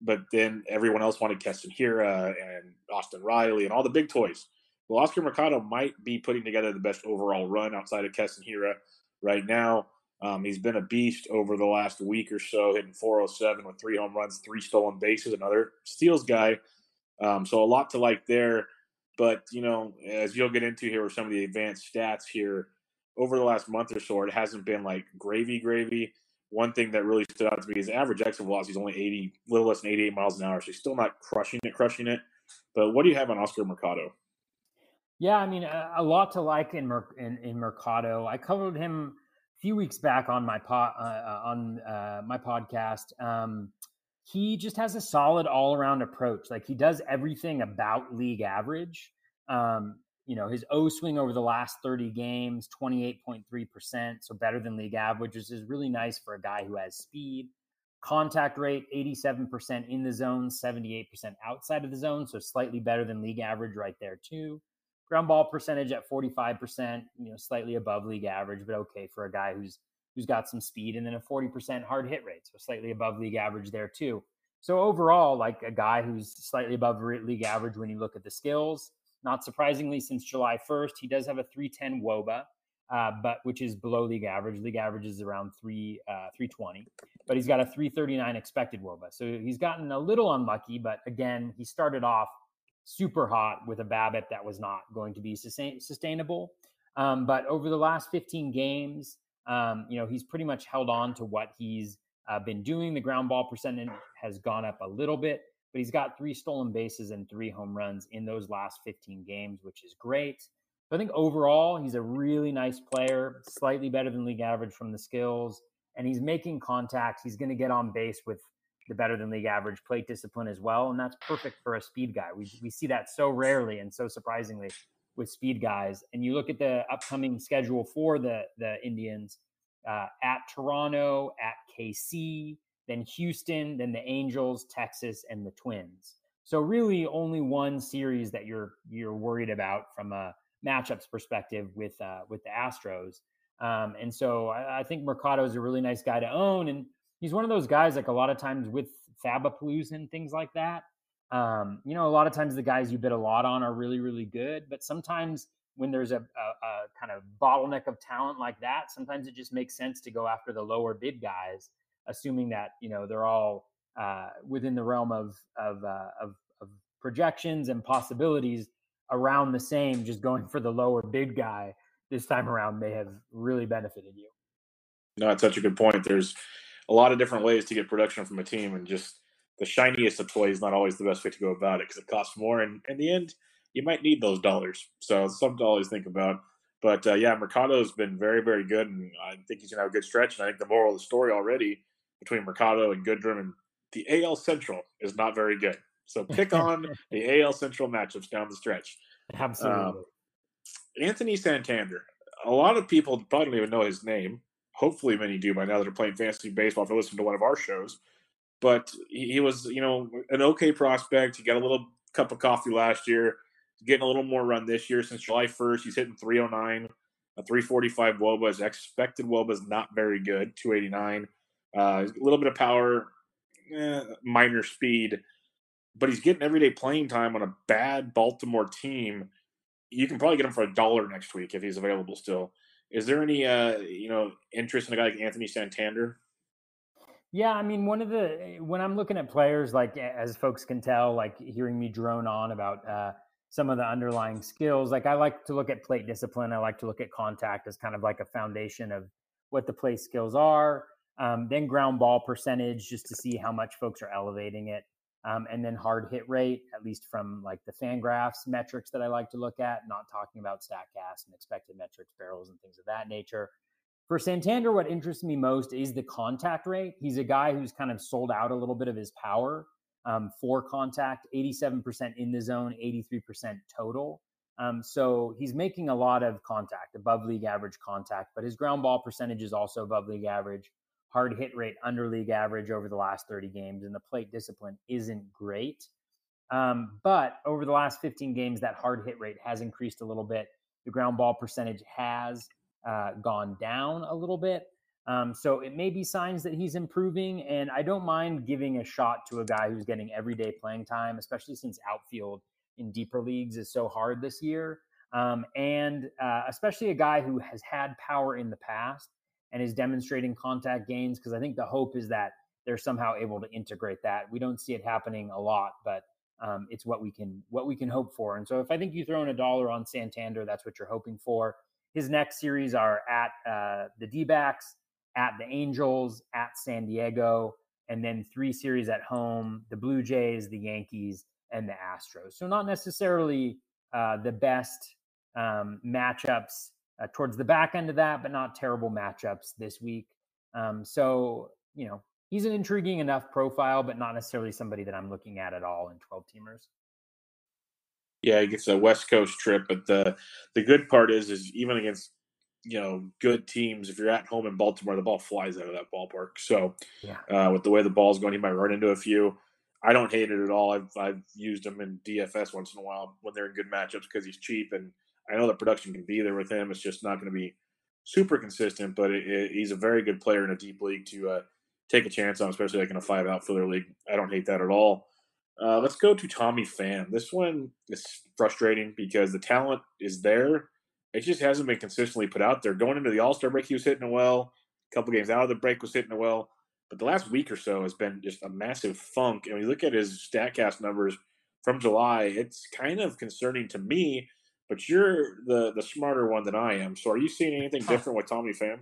but then everyone else wanted Keston Hiura and Austin Riley and all the big toys. Well, Oscar Mercado might be putting together the best overall run outside of Keston Hiura right now. Um, he's been a beast over the last week or so, hitting 407 with three home runs, three stolen bases, another steals guy. Um, so a lot to like there. But, you know, as you'll get into here with some of the advanced stats here, over the last month or so, it hasn't been like gravy, gravy one thing that really stood out to me is average exit velocity is only 80, a little less than 88 miles an hour. So he's still not crushing it, crushing it. But what do you have on Oscar Mercado? Yeah, I mean, a, a lot to like in, Mer- in, in Mercado. I covered him a few weeks back on my pod uh, uh, on uh, my podcast. Um, he just has a solid all around approach. Like he does everything about league average. Um, you know, his O swing over the last 30 games, 28.3%, so better than league average, which is really nice for a guy who has speed. Contact rate, 87% in the zone, 78% outside of the zone, so slightly better than league average right there too. Ground ball percentage at 45%, you know, slightly above league average, but okay for a guy who's who's got some speed, and then a 40% hard hit rate, so slightly above league average there too. So overall, like a guy who's slightly above league average when you look at the skills. Not surprisingly, since July 1st, he does have a 310 WOBA, uh, but which is below league average. League average is around three uh, 320, but he's got a 339 expected WOBA. So he's gotten a little unlucky, but again, he started off super hot with a BABIP that was not going to be sustain- sustainable. Um, but over the last 15 games, um, you know, he's pretty much held on to what he's uh, been doing. The ground ball percentage has gone up a little bit, but he's got three stolen bases and three home runs in those last 15 games, which is great. I think overall, he's a really nice player, slightly better than league average from the skills, and he's making contact. He's going to get on base with the better than league average plate discipline as well, and that's perfect for a speed guy. We we see that so rarely and so surprisingly with speed guys. And you look at the upcoming schedule for the the Indians uh, at Toronto, at KC, then Houston, then the Angels, Texas, and the Twins. So really, only one series that you're you're worried about from a matchups perspective with uh, with the Astros. Um, and so I, I, think Mercado is a really nice guy to own, and he's one of those guys like a lot of times with Fabapalooza and things like that. Um, you know, a lot of times the guys you bid a lot on are really really good, but sometimes when there's a, a, a kind of bottleneck of talent like that, sometimes it just makes sense to go after the lower bid guys, assuming that you know they're all uh, within the realm of of, uh, of of projections and possibilities around the same, just going for the lower bid guy this time around may have really benefited you. No, it's such a good point. There's a lot of different ways to get production from a team, and just the shiniest of toys is not always the best way to go about it because it costs more. And in the end, you might need those dollars. So something to always think about. But uh, yeah, Mercado's been very, very good, and I think he's gonna have a good stretch. And I think the moral of the story already between Mercado and Goodrum and the AL Central is not very good. So pick on the AL Central matchups down the stretch. Absolutely. Um, Anthony Santander. A lot of people probably don't even know his name. Hopefully, many do by now that are playing fantasy baseball if they listen to one of our shows. But he was, you know, an okay prospect. He got a little cup of coffee last year. He's getting a little more run this year since July 1st. He's hitting 309, a 345 Woba. His expected Woba is not very good, 289. Uh, a little bit of power, eh, minor speed but he's getting everyday playing time on a bad Baltimore team. You can probably get him for a dollar next week if he's available still. Is there any uh, you know interest in a guy like Anthony Santander? Yeah, I mean, one of the when I'm looking at players, like as folks can tell, like hearing me drone on about uh, some of the underlying skills, like I like to look at plate discipline. I like to look at contact as kind of like a foundation of what the play skills are. Um, then ground ball percentage, just to see how much folks are elevating it um, and then hard hit rate, at least from like the Fangraphs metrics that I like to look at, not talking about Statcast and expected metrics, barrels, and things of that nature. For Santander, what interests me most is the contact rate. He's a guy who's kind of sold out a little bit of his power um, for contact, 87% in the zone, 83% total. Um, so he's making a lot of contact, above league average contact, but his ground ball percentage is also above league average hard hit rate under league average over the last 30 games, and the plate discipline isn't great. Um, but over the last 15 games, that hard hit rate has increased a little bit. The ground ball percentage has uh, gone down a little bit. Um, so it may be signs that he's improving, and I don't mind giving a shot to a guy who's getting everyday playing time, especially since outfield in deeper leagues is so hard this year. Um, and uh, especially a guy who has had power in the past and is demonstrating contact gains because I think the hope is that they're somehow able to integrate that. We don't see it happening a lot, but um, it's what we can what we can hope for. And so if I think you throw in a dollar on Santander, that's what you're hoping for. His next series are at uh, the D-backs, at the Angels, at San Diego, and then three series at home: the Blue Jays, the Yankees, and the Astros. So not necessarily uh, the best um, matchups uh, towards the back end of that, but not terrible matchups this week. Um, so, you know, he's an intriguing enough profile, but not necessarily somebody that I'm looking at at all in 12 teamers. Yeah, he gets a West Coast trip, but the the good part is is even against you know good teams, if you're at home in Baltimore, the ball flies out of that ballpark. So, yeah. uh, with the way the ball's going, he might run into a few. I don't hate it at all. I've I've used him in DFS once in a while when they're in good matchups because he's cheap and I know the production can be there with him. It's just not going to be super consistent, but it, it, he's a very good player in a deep league to uh, take a chance on, especially like in a five outfielder league. I don't hate that at all. Uh, let's go to Tommy Pham. This one is frustrating because the talent is there. It just hasn't been consistently put out there. Going into the All Star break, he was hitting it well. A couple games out of the break was hitting it well. But the last week or so has been just a massive funk. And you look at his StatCast numbers from July, it's kind of concerning to me. But you're the the smarter one than I am. So are you seeing anything different with Tommy Pham?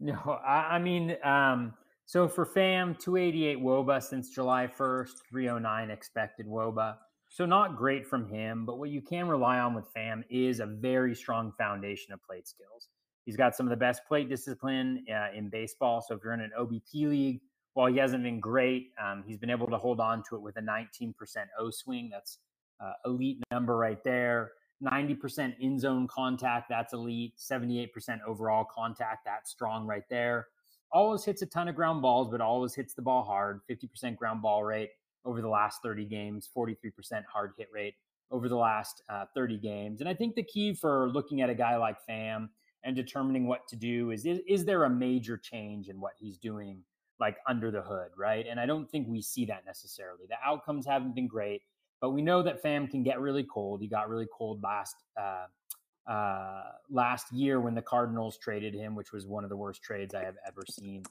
No, I, I mean, um, so for Pham, 288 Woba since July 1st, 309 expected Woba. So not great from him, but what you can rely on with Pham is a very strong foundation of plate skills. He's got some of the best plate discipline uh, in baseball. So if you're in an OBP league, while he hasn't been great, um, he's been able to hold on to it with a 19% O swing. That's uh, elite number right there. 90% in zone contact, that's elite. 78% overall contact, that's strong right there. Always hits a ton of ground balls, but always hits the ball hard. 50% ground ball rate over the last 30 games, 43% hard hit rate over the last uh, 30 games. And I think the key for looking at a guy like Pham and determining what to do is, is is there a major change in what he's doing like under the hood right and i don't think we see that necessarily the outcomes haven't been great but we know that Pham can get really cold he got really cold last uh, uh, last year when the cardinals traded him which was one of the worst trades i have ever seen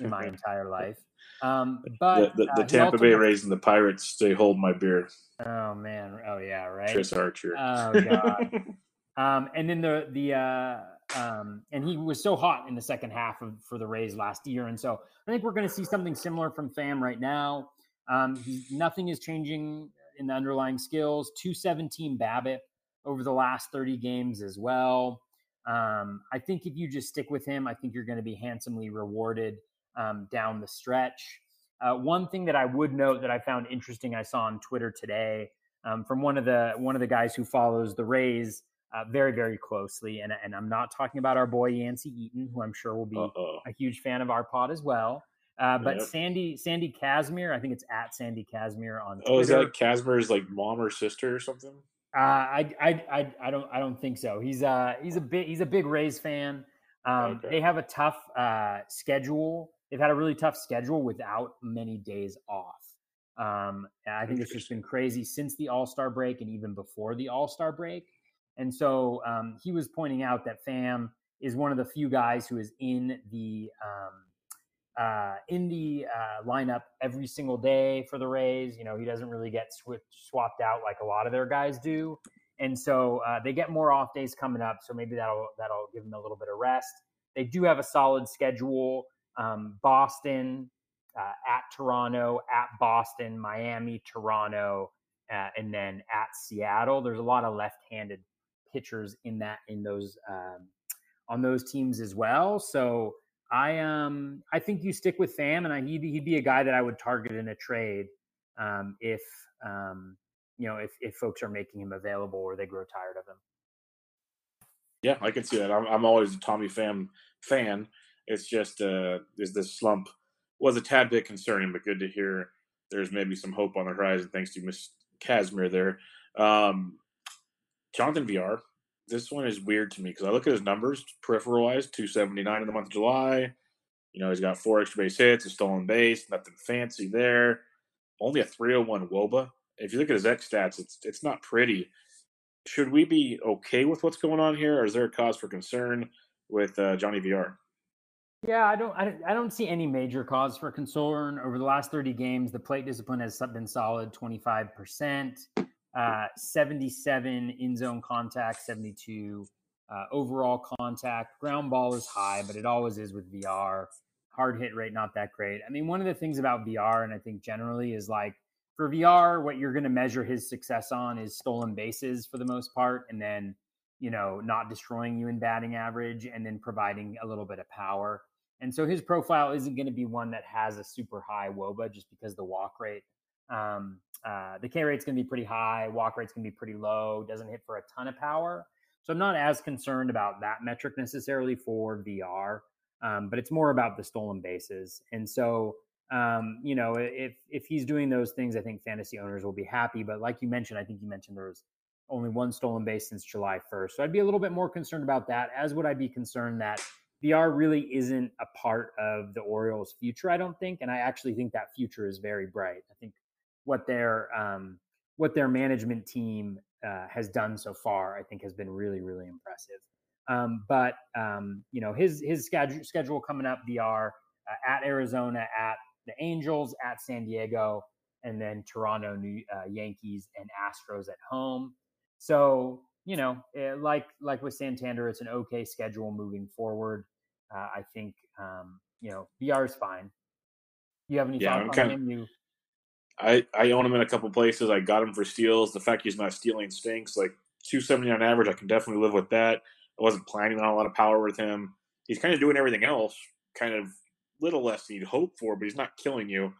in my entire life um, but the, the, the uh, Tampa Bay Rays and the Pirates, they hold my beer. Oh man, oh yeah, right. Chris Archer. Oh god. um, and then the the uh, um, and he was so hot in the second half of, for the Rays last year. And so I think we're going to see something similar from Pham right now. Um, he, nothing is changing in the underlying skills. 217 BABIP over the last 30 games as well. Um, I think if you just stick with him, I think you're going to be handsomely rewarded um, down the stretch. Uh, one thing that I would note that I found interesting, I saw on Twitter today um, from one of the one of the guys who follows the Rays uh, very, very closely. And, and I'm not talking about our boy Yancey Eaton, who I'm sure will be Uh-oh. a huge fan of our pod as well. Uh, but yep. Sandy Sandy Kazmir, I think it's at Sandy Kazmir on. Twitter. Oh, is that Kazmir's like mom or sister or something? Uh, I, I I I don't I don't think so. He's uh he's a big he's a big Rays fan. Um, okay. They have a tough uh, schedule. They've had a really tough schedule without many days off. Um, I think it's just been crazy since the All Star break and even before the All Star break. And so um, he was pointing out that Pham is one of the few guys who is in the um, uh, in the uh, lineup every single day for the Rays. You know, he doesn't really get sw- swapped out like a lot of their guys do, and so uh, they get more off days coming up. So maybe that'll that'll give them a little bit of rest. They do have a solid schedule: um, Boston, uh, at Toronto, at Boston, Miami, Toronto, uh, and then at Seattle. There's a lot of left-handed pitchers in that in those um, on those teams as well. So I um I think you stick with Pham, and I, he'd he'd be a guy that I would target in a trade um, if um, you know if if folks are making him available or they grow tired of him. Yeah, I can see that. I'm, I'm always a Tommy Pham fan. It's just uh, is this slump was a tad bit concerning, but good to hear. There's maybe some hope on the horizon thanks to Miss Kazmir there. Um, Jonathan Villar, this one is weird to me because I look at his numbers peripheral wise 279 in the month of July. You know, he's got four extra base hits, a stolen base, nothing fancy there. Only a 301 Woba. If you look at his X stats, it's it's not pretty. Should we be okay with what's going on here, or is there a cause for concern with uh, Johnny Villar? Yeah, I don't, I, I don't see any major cause for concern. Over the last 30 games, the plate discipline has been solid, 25% uh, 77 in zone contact, 72 uh, overall contact. Ground ball is high, but it always is with Villar. Hard hit rate, not that great. I mean, one of the things about Villar, and I think generally, is like for Villar, what you're going to measure his success on is stolen bases for the most part, and then, you know, not destroying you in batting average, and then providing a little bit of power. And so his profile isn't going to be one that has a super high WOBA just because the walk rate um, uh, the K rate's going to be pretty high, walk rate's going to be pretty low, doesn't hit for a ton of power. So I'm not as concerned about that metric necessarily for Villar, um, but it's more about the stolen bases. And so, um, you know, if if he's doing those things, I think fantasy owners will be happy. But like you mentioned, I think you mentioned there was only one stolen base since July 1st. So I'd be a little bit more concerned about that, as would I be concerned that Villar really isn't a part of the Orioles' future, I don't think. And I actually think that future is very bright. I think what their um, what their management team uh, has done so far, I think, has been really, really impressive. Um, but um, you know, his his schedule schedule coming up, Villar uh, at Arizona, at the Angels, at San Diego, and then Toronto, New uh, Yankees, and Astros at home. So you know, eh, like like with Santander, it's an okay schedule moving forward. Uh, I think um, you know Villar is fine. You have any yeah, thoughts on him? You I, I own him in a couple places. I got him for steals. The fact he's not stealing stinks. Like 270 on average, I can definitely live with that. I wasn't planning on a lot of power with him. He's kind of doing everything else, kind of little less than you'd hope for, but he's not killing you.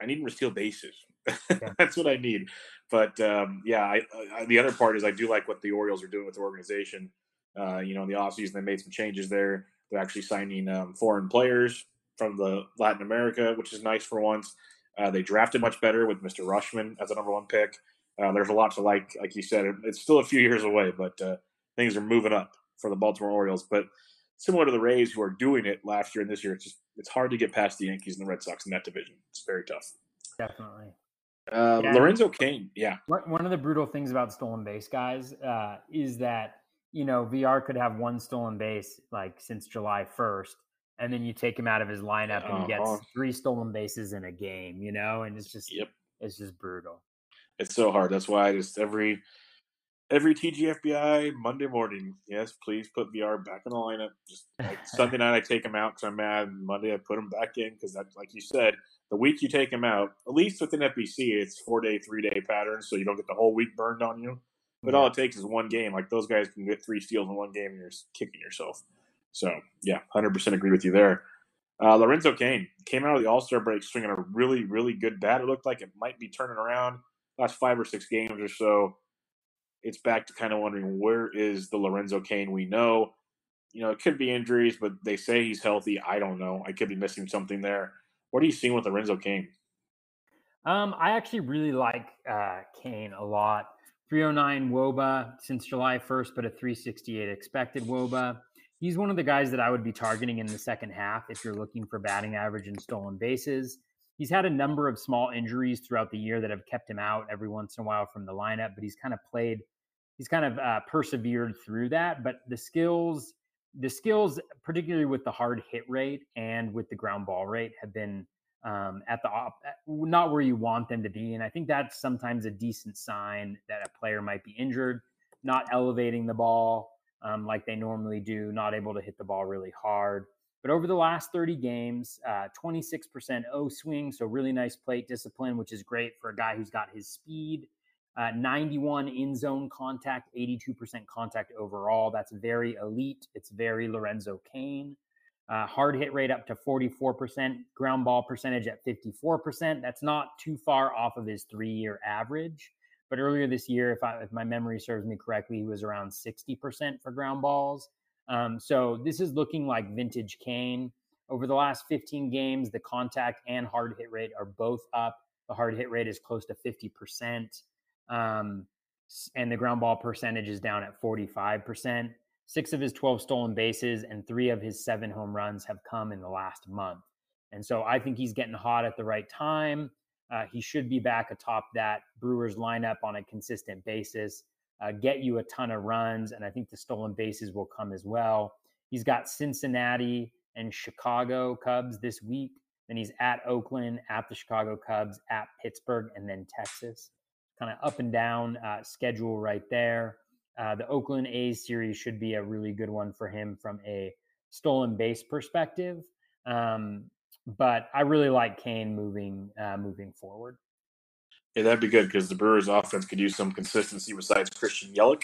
I need him to steal bases. That's what I need. But um, yeah, I, I, the other part is I do like what the Orioles are doing with the organization. Uh, you know, in the offseason, they made some changes there. They're actually signing um, foreign players from the Latin America, which is nice for once. Uh, they drafted much better with Mr. Rutschman as a number one pick. Uh, there's a lot to like, like you said. It's still a few years away, but uh, things are moving up for the Baltimore Orioles. But similar to the Rays, who are doing it last year and this year, it's just it's hard to get past the Yankees and the Red Sox in that division. It's very tough. Definitely. Uh, yeah, Lorenzo Cain, yeah. One of the brutal things about stolen base guys uh, is that you know Villar could have one stolen base like since July first, and then you take him out of his lineup and he uh-huh. gets three stolen bases in a game, you know, and it's just yep. it's just brutal. It's so hard. That's why I just every every TGFBI Monday morning, yes, please put Villar back in the lineup. Just like Sunday night, I take him out because I'm mad. Monday, I put him back in because that's like you said. The week you take him out, at least within FBC, it's four day, three day pattern, so you don't get the whole week burned on you. But yeah. all it takes is one game. Like those guys can get three steals in one game, and you're kicking yourself. So yeah, hundred percent agree with you there. Uh, Lorenzo Cain came out of the All Star break swinging a really, really good bat. It looked like it might be turning around last five or six games or so. It's back to kind of wondering where is the Lorenzo Cain we know. You know, it could be injuries, but they say he's healthy. I don't know. I could be missing something there. What are you seeing with Lorenzo Cain? Um, I actually really like uh, Cain a lot. 309 Woba since July 1st, but a 368 expected Woba he's one of the guys that I would be targeting in the second half if you're looking for batting average and stolen bases. He's had a number of small injuries throughout the year that have kept him out every once in a while from the lineup, but he's kind of played, he's kind of uh, persevered through that. But the skills, the skills, particularly with the hard hit rate and with the ground ball rate, have been um, at the op- not where you want them to be. And I think that's sometimes a decent sign that a player might be injured, not elevating the ball, um, like they normally do, not able to hit the ball really hard. But over the last 30 games, uh, 26% O swing, so really nice plate discipline, which is great for a guy who's got his speed. Uh, 91 in zone contact, 82% contact overall. That's very elite. It's very Lorenzo Cain. Uh, hard hit rate up to 44%, ground ball percentage at 54%. That's not too far off of his three year average. But earlier this year, if, I, if my memory serves me correctly, he was around 60% for ground balls. Um, so this is looking like vintage Cain. Over the last 15 games, the contact and hard hit rate are both up. The hard hit rate is close to 50%. Um, and the ground ball percentage is down at 45%. Six of his 12 stolen bases and three of his seven home runs have come in the last month. And so I think he's getting hot at the right time. Uh, he should be back atop that Brewers lineup on a consistent basis, uh, get you a ton of runs, and I think the stolen bases will come as well. He's got Cincinnati and Chicago Cubs this week. Then he's at Oakland, at the Chicago Cubs, at Pittsburgh, and then Texas. Kind of up and down uh, schedule right there. Uh, the Oakland A's series should be a really good one for him from a stolen base perspective. Um, but I really like Cain moving uh, moving forward. Yeah, that'd be good because the Brewers' offense could use some consistency besides Christian Yelich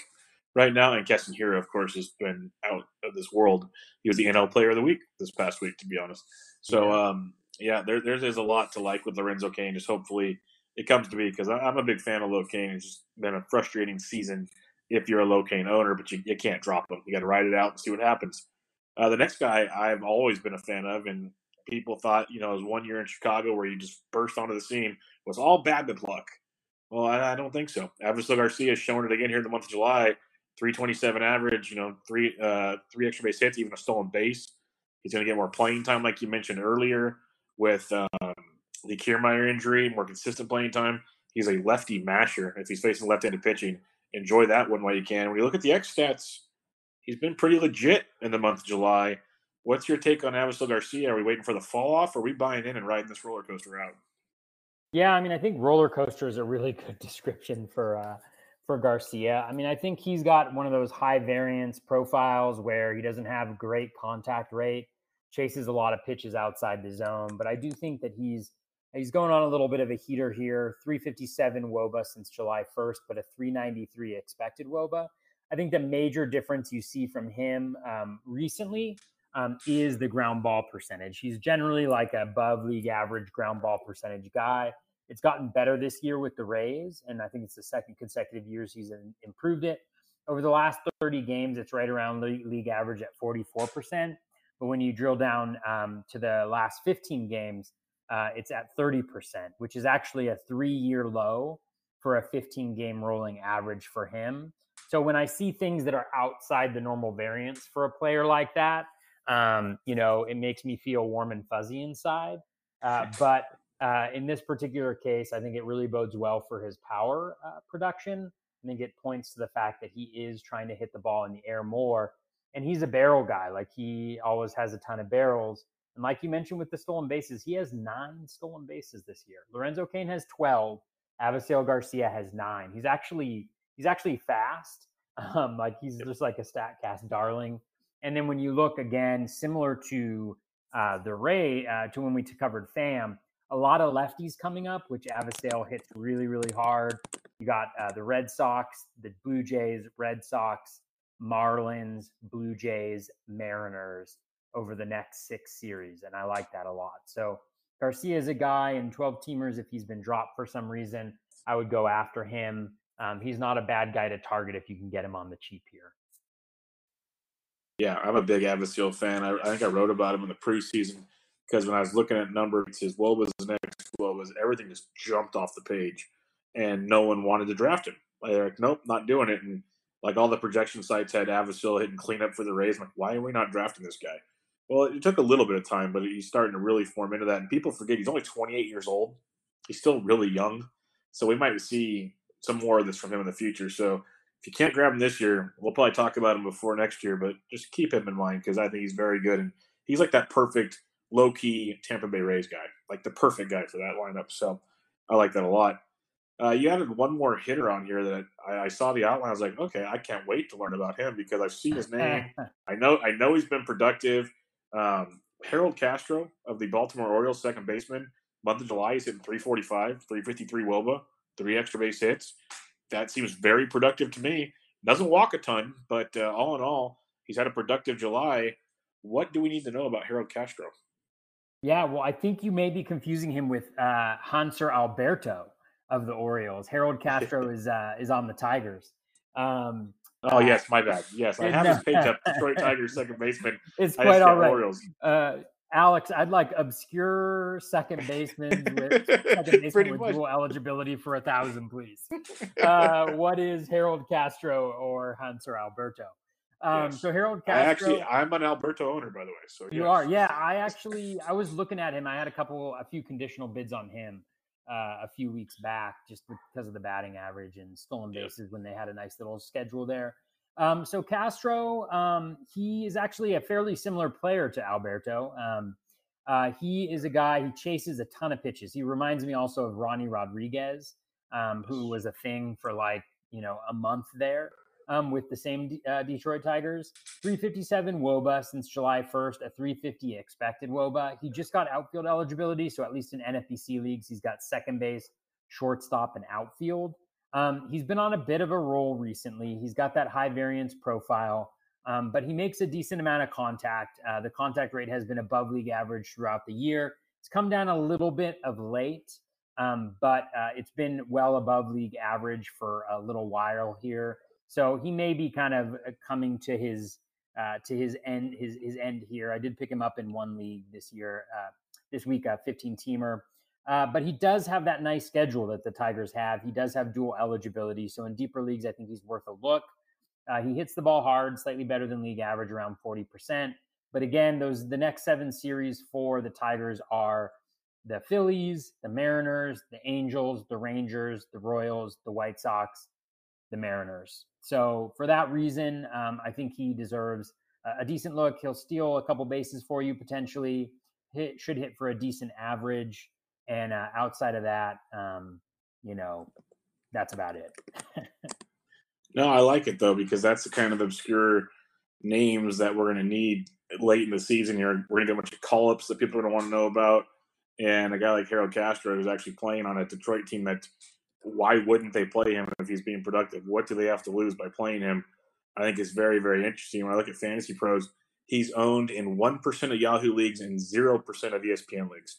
right now, and Keston Hiura, of course, has been out of this world. He was the NL Player of the Week this past week, to be honest. So, yeah, um, yeah there, there's a lot to like with Lorenzo Cain. Just hopefully it comes to be because I'm a big fan of Lo Cain. It's just been a frustrating season if you're a Lo Cain owner, but you, you can't drop him. You got to ride it out and see what happens. Uh, the next guy I've always been a fan of, and people thought, you know, it was one year in Chicago where he just burst onto the scene was all BABIP luck. Well, I, I don't think so. Avisail Garcia has shown it again here in the month of July. 327 average, you know, three uh, three extra base hits, even a stolen base. He's going to get more playing time, like you mentioned earlier, with um, the Kiermaier injury, more consistent playing time. He's a lefty masher. If he's facing left-handed pitching, enjoy that one while you can. When you look at the X stats, he's been pretty legit in the month of July. What's your take on Avisail Garcia? Are we waiting for the fall off, or are we buying in and riding this roller coaster out? Yeah, I mean, I think roller coaster is a really good description for uh, for Garcia. I mean, I think he's got one of those high variance profiles where he doesn't have great contact rate, chases a lot of pitches outside the zone, but I do think that he's he's going on a little bit of a heater here. 357 WOBA since July 1st, but a 393 expected WOBA. I think the major difference you see from him um, recently um, is the ground ball percentage. He's generally like above league average ground ball percentage guy. It's gotten better this year with the Rays, and I think it's the second consecutive years he's improved it. Over the last 30 games, it's right around league average at 44%. But when you drill down um, to the last 15 games, uh, it's at 30%, which is actually a three year low for a 15 game rolling average for him. So when I see things that are outside the normal variance for a player like that, um, you know, it makes me feel warm and fuzzy inside. Uh, but uh, in this particular case, I think it really bodes well for his power uh, production. I think it points to the fact that he is trying to hit the ball in the air more. And he's a barrel guy. Like he always has a ton of barrels. And like you mentioned with the stolen bases, he has nine stolen bases this year. Lorenzo Cain has 12. Avisail Garcia has nine. He's actually he's actually fast. Um, like he's just like a Statcast darling. And then when you look again, similar to uh, the Ray, uh, to when we covered Pham, a lot of lefties coming up, which Avisail hits really, really hard. You got uh, the Red Sox, the Blue Jays, Red Sox, Marlins, Blue Jays, Mariners over the next six series. And I like that a lot. So Garcia is a guy in 12 teamers. If he's been dropped for some reason, I would go after him. Um, he's not a bad guy to target if you can get him on the cheap here. Yeah, I'm a big Avisail fan. I, I think I wrote about him in the preseason because when I was looking at numbers, his what was his next what was everything just jumped off the page, and no one wanted to draft him. They're like, nope, not doing it. And like all the projection sites had Avisail hitting cleanup for the Rays. I'm like, why are we not drafting this guy? Well, it took a little bit of time, but he's starting to really form into that. And people forget he's only 28 years old. He's still really young, so we might see some more of this from him in the future. So if you can't grab him this year, we'll probably talk about him before next year, but just keep him in mind because I think he's very good. And he's like that perfect low key Tampa Bay Rays guy, like the perfect guy for that lineup. So I like that a lot. Uh, you added one more hitter on here that I, I, saw the outline. I was like, okay, I can't wait to learn about him because I've seen his name. I know, I know he's been productive. Um, Harold Castro of the Baltimore Orioles, second baseman, month of July, he's hitting 345, 353 Woba, three extra base hits that seems very productive to me. Doesn't walk a ton, but uh, all in all, he's had a productive July. What do we need to know about Harold Castro? Yeah, well, I think you may be confusing him with uh, Hanser Alberto of the Orioles. Harold Castro is uh, is on the Tigers. Um, oh yes, my bad. Yes, I have his page up. Detroit Tigers second baseman. It's quite all right. Orioles. Uh, Alex, I'd like obscure second baseman with second baseman with dual eligibility for a thousand, please. Uh, what is Harold Castro or Hanser Alberto? Um, yes. So Harold Castro. I actually, I'm an Alberto owner, by the way. So you yes. are, yeah. I actually, I was looking at him. I had a couple, a few conditional bids on him uh, a few weeks back, just because of the batting average and stolen bases yep. when they had a nice little schedule there. Um, so Castro, um, he is actually a fairly similar player to Alberto. Um, uh, he is a guy who chases a ton of pitches. He reminds me also of Ronny Rodriguez, um, who was a thing for like you know a month there um, with the same uh, Detroit Tigers. 357 WOBA since July 1st, a 350 expected WOBA. He just got outfield eligibility, so at least in NFBC leagues, he's got second base, shortstop, and outfield. Um, he's been on a bit of a roll recently. He's got that high variance profile, um, but he makes a decent amount of contact. Uh, the contact rate has been above league average throughout the year. It's come down a little bit of late, um, but uh, it's been well above league average for a little while here. So he may be kind of uh, coming to his uh, to his end his his end here. I did pick him up in one league this year, uh, this week, a 15 teamer. Uh, but he does have that nice schedule that the Tigers have. He does have dual eligibility. So in deeper leagues, I think he's worth a look. Uh, he hits the ball hard, slightly better than league average, around 40%. But again, those the next seven series for the Tigers are the Phillies, the Mariners, the Angels, the Rangers, the Royals, the White Sox, the Mariners. So for that reason, um, I think he deserves a, a decent look. He'll steal a couple bases for you potentially. Hit should hit for a decent average. And uh, outside of that, um, you know, that's about it. no, I like it though because that's the kind of obscure names that we're going to need late in the season. Here, we're going to get a bunch of call ups that people are going to want to know about, and a guy like Harold Castro who's actually playing on a Detroit team that. Why wouldn't they play him if he's being productive? What do they have to lose by playing him? I think is very, very interesting. When I look at fantasy pros, he's owned in 1% of Yahoo leagues and 0% of ESPN leagues.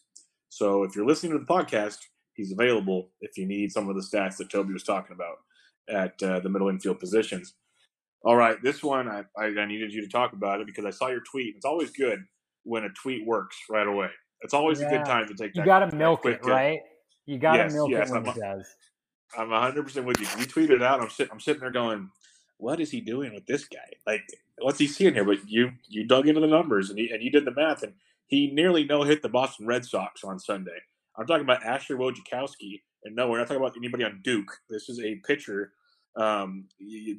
So if you're listening to the podcast, he's available if you need some of the stats that Toby was talking about at uh, the middle infield positions. All right, this one I, I, needed you to talk about it because I saw your tweet. It's always good when a tweet works right away. It's always yeah. a good time to take. You got to milk it, right? You got to yes, milk yes, it when I'm, it does. I'm 100 percent with you. You tweeted out. I'm sitting. I'm sitting there going, "What is he doing with this guy? Like, what's he seeing here?" But you you dug into the numbers and, he, and you did the math, and he nearly no hit the Boston Red Sox on Sunday. I'm talking about Asher Wojciechowski, and no, we're not talking about anybody on Duke. This is a pitcher um,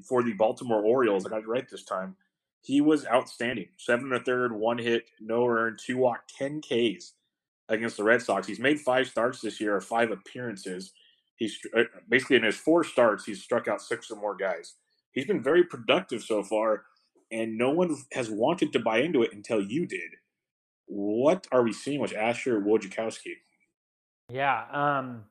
for the Baltimore Orioles. I got it right this time. He was outstanding. Seven and a third, one hit, no earned, two walk, 10 Ks against the Red Sox. He's made five starts this year, five appearances. He's uh, basically in his four starts, he's struck out six or more guys. He's been very productive so far, and no one has wanted to buy into it until you did what are we seeing with Asher Wojciechowski? Yeah. Um,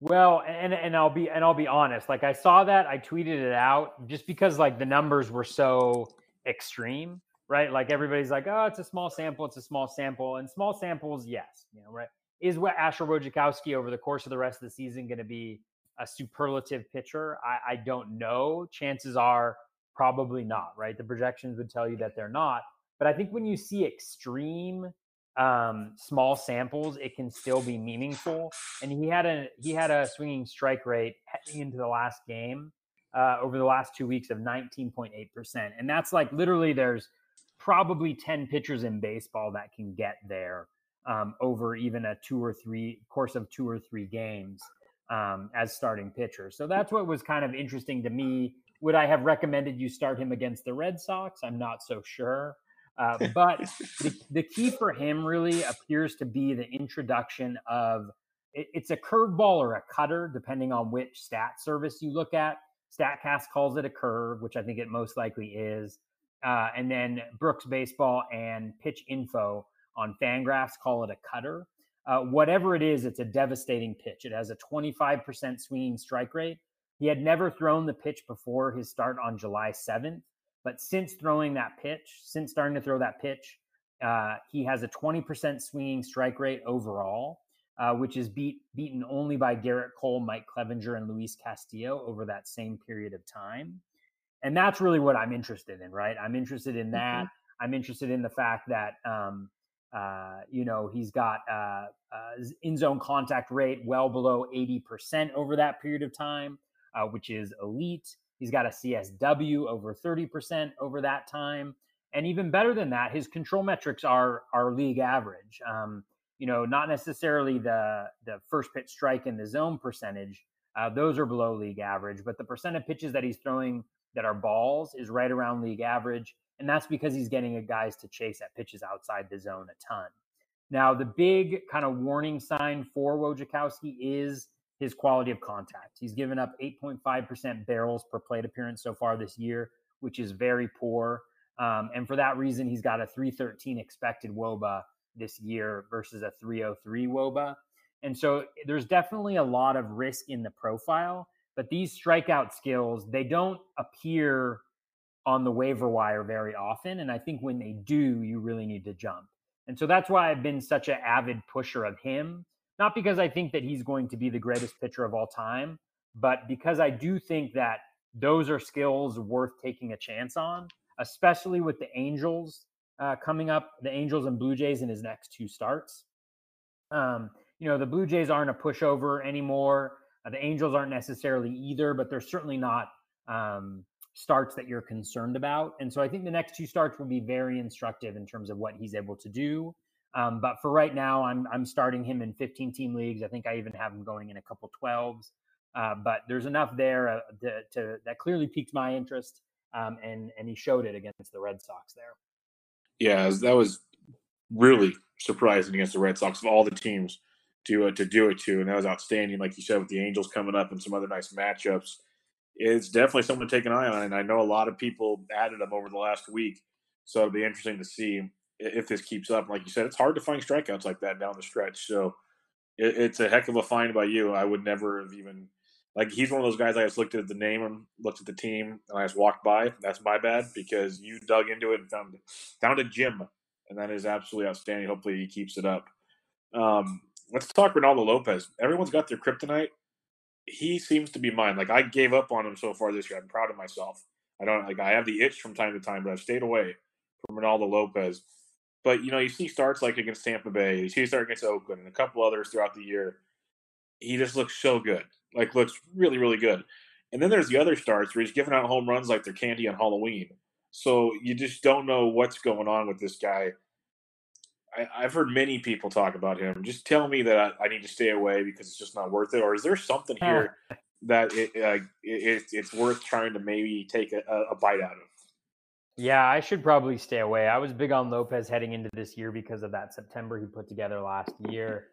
well, and and I'll be and I'll be honest. Like I saw that, I tweeted it out just because like the numbers were so extreme, right? Like everybody's like, oh, it's a small sample, it's a small sample, and small samples, yes, you know, right? Is what Asher Wojciechowski over the course of the rest of the season going to be a superlative pitcher? I, I don't know. Chances are probably not, right? The projections would tell you that they're not. But I think when you see extreme um, small samples, it can still be meaningful. And he had a he had a swinging strike rate heading into the last game uh, over the last two weeks of 19.8 percent, and that's like literally there's probably 10 pitchers in baseball that can get there um, over even a two or three course of two or three games um, as starting pitcher. So that's what was kind of interesting to me. Would I have recommended you start him against the Red Sox? I'm not so sure. Uh, but the, the, key for him really appears to be the introduction of it, it's a curveball or a cutter, depending on which stat service you look at. StatCast calls it a curve, which I think it most likely is. Uh, and then Brooks Baseball and Pitch Info on Fangraphs call it a cutter. Uh, whatever it is, it's a devastating pitch. It has a 25% swinging strike rate. He had never thrown the pitch before his start on July 7th. But since throwing that pitch, since starting to throw that pitch, uh, he has a 20% swinging strike rate overall, uh, which is beat beaten only by Gerrit Cole, Mike Clevinger, and Luis Castillo over that same period of time. And that's really what I'm interested in, right? I'm interested in that. Mm-hmm. I'm interested in the fact that um, uh, you know he's got uh, uh, in zone contact rate well below 80% over that period of time, uh, which is elite. He's got a CSW over 30% over that time. And even better than that, his control metrics are are league average. Um, you know, not necessarily the the first pitch strike in the zone percentage. Uh, those are below league average, but the percent of pitches that he's throwing that are balls is right around league average, and that's because he's getting guys to chase at pitches outside the zone a ton. Now, the big kind of warning sign for Wojciechowski is his quality of contact. He's given up 8.5% barrels per plate appearance so far this year, which is very poor. Um, and for that reason, he's got a 313 expected WOBA this year versus a 303 WOBA. And so there's definitely a lot of risk in the profile, but these strikeout skills, they don't appear on the waiver wire very often. And I think when they do, you really need to jump. And so that's why I've been such an avid pusher of him not because I think that he's going to be the greatest pitcher of all time, but because I do think that those are skills worth taking a chance on, especially with the Angels uh, coming up, the Angels and Blue Jays in his next two starts. Um, you know, the Blue Jays aren't a pushover anymore. Uh, the Angels aren't necessarily either, but they're certainly not um, starts that you're concerned about. And so I think the next two starts will be very instructive in terms of what he's able to do. Um, but for right now, I'm I'm starting him in 15 team leagues. I think I even have him going in a couple 12s. Uh, but there's enough there uh, to, to, that clearly piqued my interest, um, and and he showed it against the Red Sox there. Yeah, that was really surprising against the Red Sox of all the teams to uh, to do it to, and that was outstanding. Like you said, with the Angels coming up and some other nice matchups, it's definitely someone to take an eye on. And I know a lot of people added him over the last week, so it'll be interesting to see if this keeps up. Like you said, it's hard to find strikeouts like that down the stretch. So it, it's a heck of a find by you. I would never have even like he's one of those guys I just looked at the name and looked at the team and I just walked by. That's my bad because you dug into it and found found a gym, and that is absolutely outstanding. Hopefully he keeps it up. Um, let's talk Reynaldo Lopez. Everyone's got their kryptonite. He seems to be mine. Like I gave up on him so far this year. I'm proud of myself. I don't like I have the itch from time to time, but I've stayed away from Reynaldo Lopez. But you know, you see starts like against Tampa Bay, you see start against Oakland, and a couple others throughout the year. He just looks so good, like looks really, really good. And then there's the other starts where he's giving out home runs like they're candy on Halloween. So you just don't know what's going on with this guy. I, have heard many people talk about him. Just tell me that I, I, need to stay away because it's just not worth it, or is there something here that it, uh, it, it's worth trying to maybe take a, a bite out of? Yeah, I should probably stay away. I was big on Lopez heading into this year because of that September he put together last year.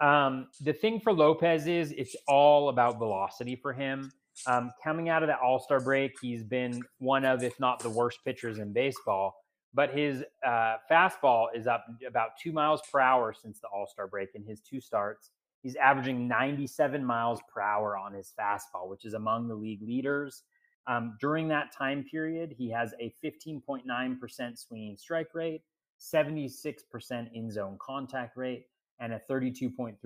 Um, the thing for Lopez is it's all about velocity for him. Um, coming out of that All Star break, he's been one of, if not the worst pitchers in baseball. But his uh, fastball is up about two miles per hour since the All Star break in his two starts. He's averaging 97 miles per hour on his fastball, which is among the league leaders. Um, during that time period, he has a 15.9% swinging strike rate, 76% in zone contact rate, and a 32.3%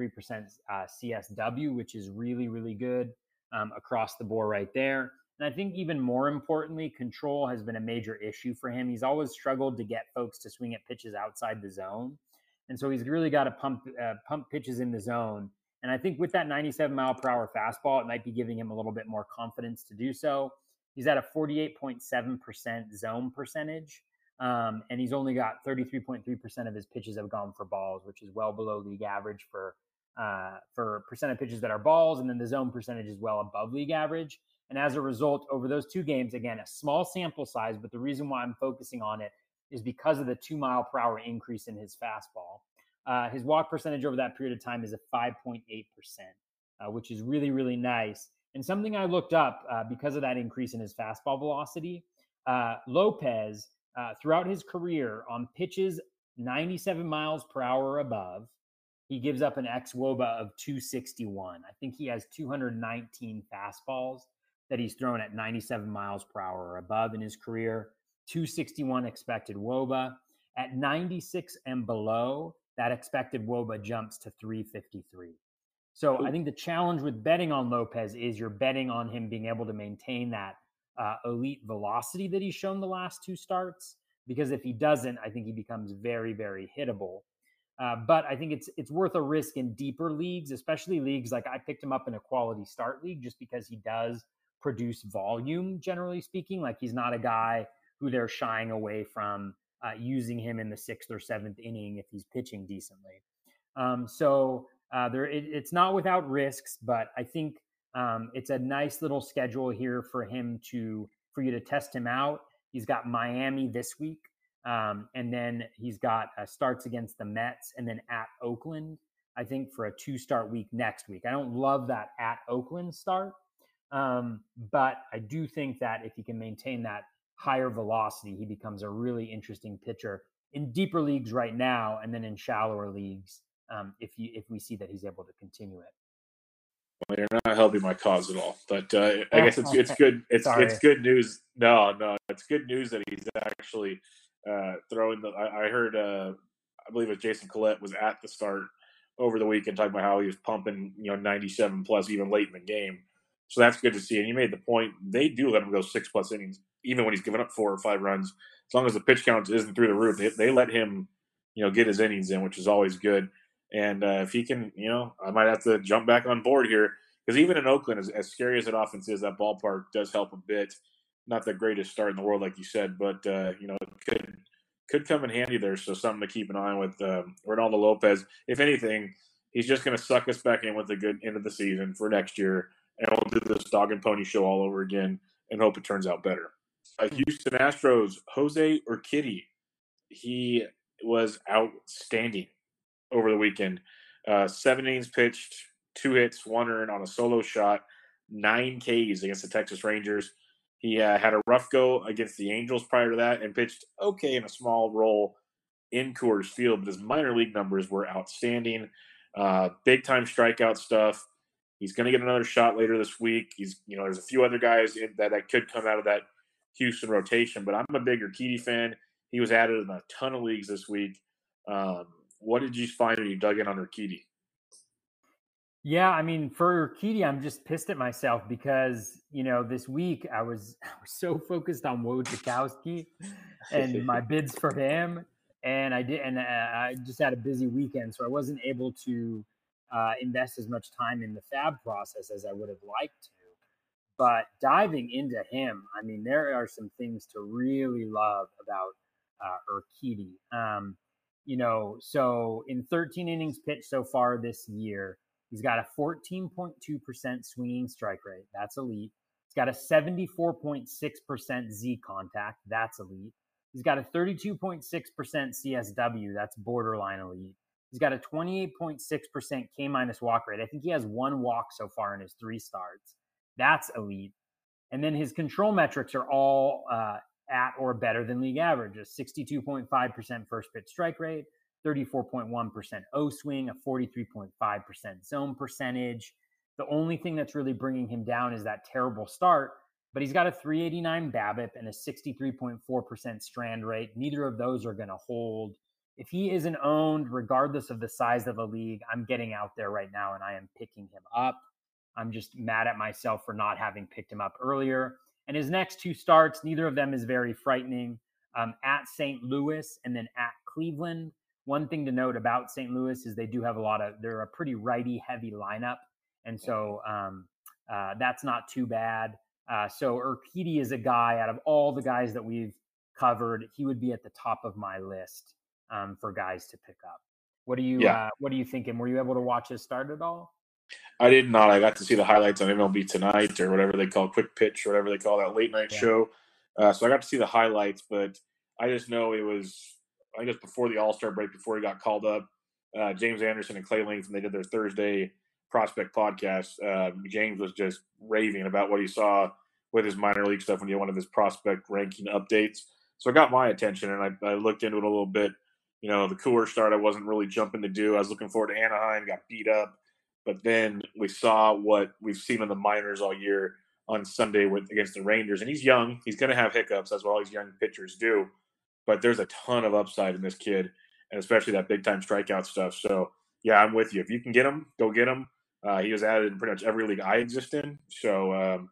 uh, CSW, which is really, really good um, across the board right there. And I think even more importantly, control has been a major issue for him. He's always struggled to get folks to swing at pitches outside the zone. And so he's really got to pump uh, pump pitches in the zone. And I think with that 97 mile per hour fastball, it might be giving him a little bit more confidence to do so. He's at a 48.7% zone percentage. Um, and he's only got 33.3% of his pitches have gone for balls, which is well below league average for uh, for percent of pitches that are balls. And then the zone percentage is well above league average. And as a result, over those two games, again, a small sample size, but the reason why I'm focusing on it is because of the two mile per hour increase in his fastball. Uh, his walk percentage over that period of time is a 5.8%, uh, which is really, really nice. And something I looked up uh, because of that increase in his fastball velocity, uh, Lopez, uh, throughout his career on pitches 97 miles per hour above, he gives up an xwOBA of 261. I think he has 219 fastballs that he's thrown at 97 miles per hour or above in his career, 261 expected wOBA. At 96 and below, that expected wOBA jumps to 353. So I think the challenge with betting on Lopez is you're betting on him being able to maintain that uh, elite velocity that he's shown the last two starts. Because if he doesn't, I think he becomes very, very hittable. Uh, but I think it's it's worth a risk in deeper leagues, especially leagues like I picked him up in a quality start league just because he does produce volume, generally speaking. Like he's not a guy who they're shying away from uh, using him in the sixth or seventh inning if he's pitching decently. Um, so uh, there, it, it's not without risks, but I think um, it's a nice little schedule here for him to for you to test him out. He's got Miami this week, um, and then he's got uh, starts against the Mets, and then at Oakland. I think for a two start week next week. I don't love that at Oakland start, um, but I do think that if he can maintain that higher velocity, he becomes a really interesting pitcher in deeper leagues right now, and then in shallower leagues um, if you if we see that he's able to continue it. Well, you're not helping my cause at all, but uh, I guess it's it's good. It's it's good news. No, no, it's good news that he's actually uh, throwing the. I, I heard, uh, I believe it was Jason Collette was at the start over the weekend talking about how he was pumping, you know, 97 plus even late in the game. So that's good to see. And you made the point; they do let him go six plus innings, even when he's given up four or five runs. As long as the pitch count isn't through the roof, they, they let him, you know, get his innings in, which is always good. And uh, if he can, you know, I might have to jump back on board here because even in Oakland, as, as scary as that offense is, that ballpark does help a bit. Not the greatest start in the world, like you said, but uh, you know, it could could come in handy there. So something to keep an eye on with um, Reynaldo Lopez. If anything, he's just going to suck us back in with a good end of the season for next year, and we'll do this dog and pony show all over again and hope it turns out better. Uh, Houston Astros, Jose Urquidy, he was outstanding over the weekend. Uh, seven innings pitched, two hits, one earned on a solo shot, nine Ks against the Texas Rangers. He uh, had a rough go against the Angels prior to that and pitched okay in a small role in Coors Field, but his minor league numbers were outstanding. Uh, big time strikeout stuff. He's going to get another shot later this week. He's, you know, there's a few other guys that, that could come out of that Houston rotation, but I'm a bigger Urquidy fan. He was added in a ton of leagues this week. Um, what did you find when you dug in on Urquidy? Yeah, I mean, for Urquidy, I'm just pissed at myself because you know this week I was, I was so focused on Wojciechowski and my bids for him, and I did, and uh, I just had a busy weekend, so I wasn't able to uh, invest as much time in the FAAB process as I would have liked to. But diving into him, I mean, there are some things to really love about uh, Urquidy. Um, you know, so in 13 innings pitched so far this year, he's got a 14.2% swinging strike rate. That's elite. He's got a 74.6% Z contact. That's elite. He's got a 32.6% CSW. That's borderline elite. He's got a 28.6% K minus walk rate. I think he has one walk so far in his three starts. That's elite. And then his control metrics are all uh, at or better than league average. A 62.5% first pitch strike rate, 34.1% O swing, a 43.5% zone percentage. The only thing that's really bringing him down is that terrible start, but he's got a 389 BABIP and a 63.4% strand rate. Neither of those are going to hold. If he isn't owned, regardless of the size of the league, I'm getting out there right now and I am picking him up. I'm just mad at myself for not having picked him up earlier. And his next two starts, neither of them is very frightening. Um, at St. Louis and then at Cleveland. One thing to note about St. Louis is they do have a lot of, they're a pretty righty heavy lineup. And so um, uh, that's not too bad. Uh, so Urquidy is a guy out of all the guys that we've covered, he would be at the top of my list um, for guys to pick up. What do you yeah. uh, What are you thinking? Were you able to watch his start at all? I did not. I got to see the highlights on MLB Tonight or whatever they call Quick Pitch or whatever they call that late night yeah. show. Uh, so I got to see the highlights, but I just know it was I guess before the All Star break, before he got called up. Uh, James Anderson and Clay and they did their Thursday prospect podcast. Uh, James was just raving about what he saw with his minor league stuff when he wanted his prospect ranking updates. So it got my attention, and I, I looked into it a little bit. You know, the cooler start I wasn't really jumping to do. I was looking forward to Anaheim, got beat up. But then we saw what we've seen in the minors all year on Sunday with against the Rangers, and he's young. He's going to have hiccups. That's what all these young pitchers do. But there's a ton of upside in this kid, and especially that big time strikeout stuff. So yeah, I'm with you. If you can get him, go get him. Uh, he was added in pretty much every league I exist in. So um,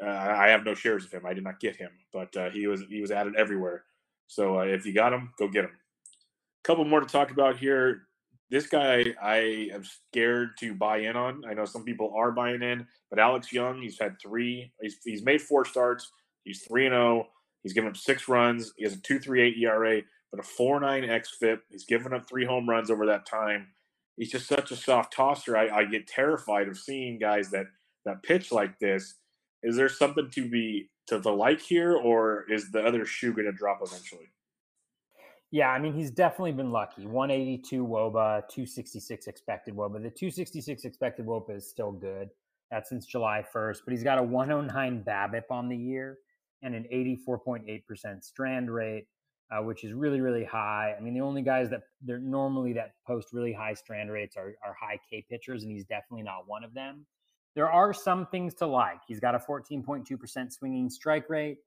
uh, I have no shares of him. I did not get him, but uh, he was he was added everywhere. So uh, if you got him, go get him. A couple more to talk about here this guy I am scared to buy in on. I know some people are buying in, but Alex Young, he's had three, he's, he's made four starts. He's 3 and 0. He's given up six runs. He has a 2.38 ERA, but a 4.9 xFIP. He's given up three home runs over that time. He's just such a soft tosser. I, I get terrified of seeing guys that that pitch like this. Is there something to be to the like here, or is the other shoe going to drop eventually? Yeah, I mean, he's definitely been lucky. 182 Woba, 266 expected Woba. The 266 expected Woba is still good. That's since July 1st, but he's got a 109 BABIP on the year and an 84.8% strand rate, uh, which is really, really high. I mean, the only guys that they're normally that post really high strand rates are, are high K pitchers, and he's definitely not one of them. There are some things to like. He's got a 14.2% swinging strike rate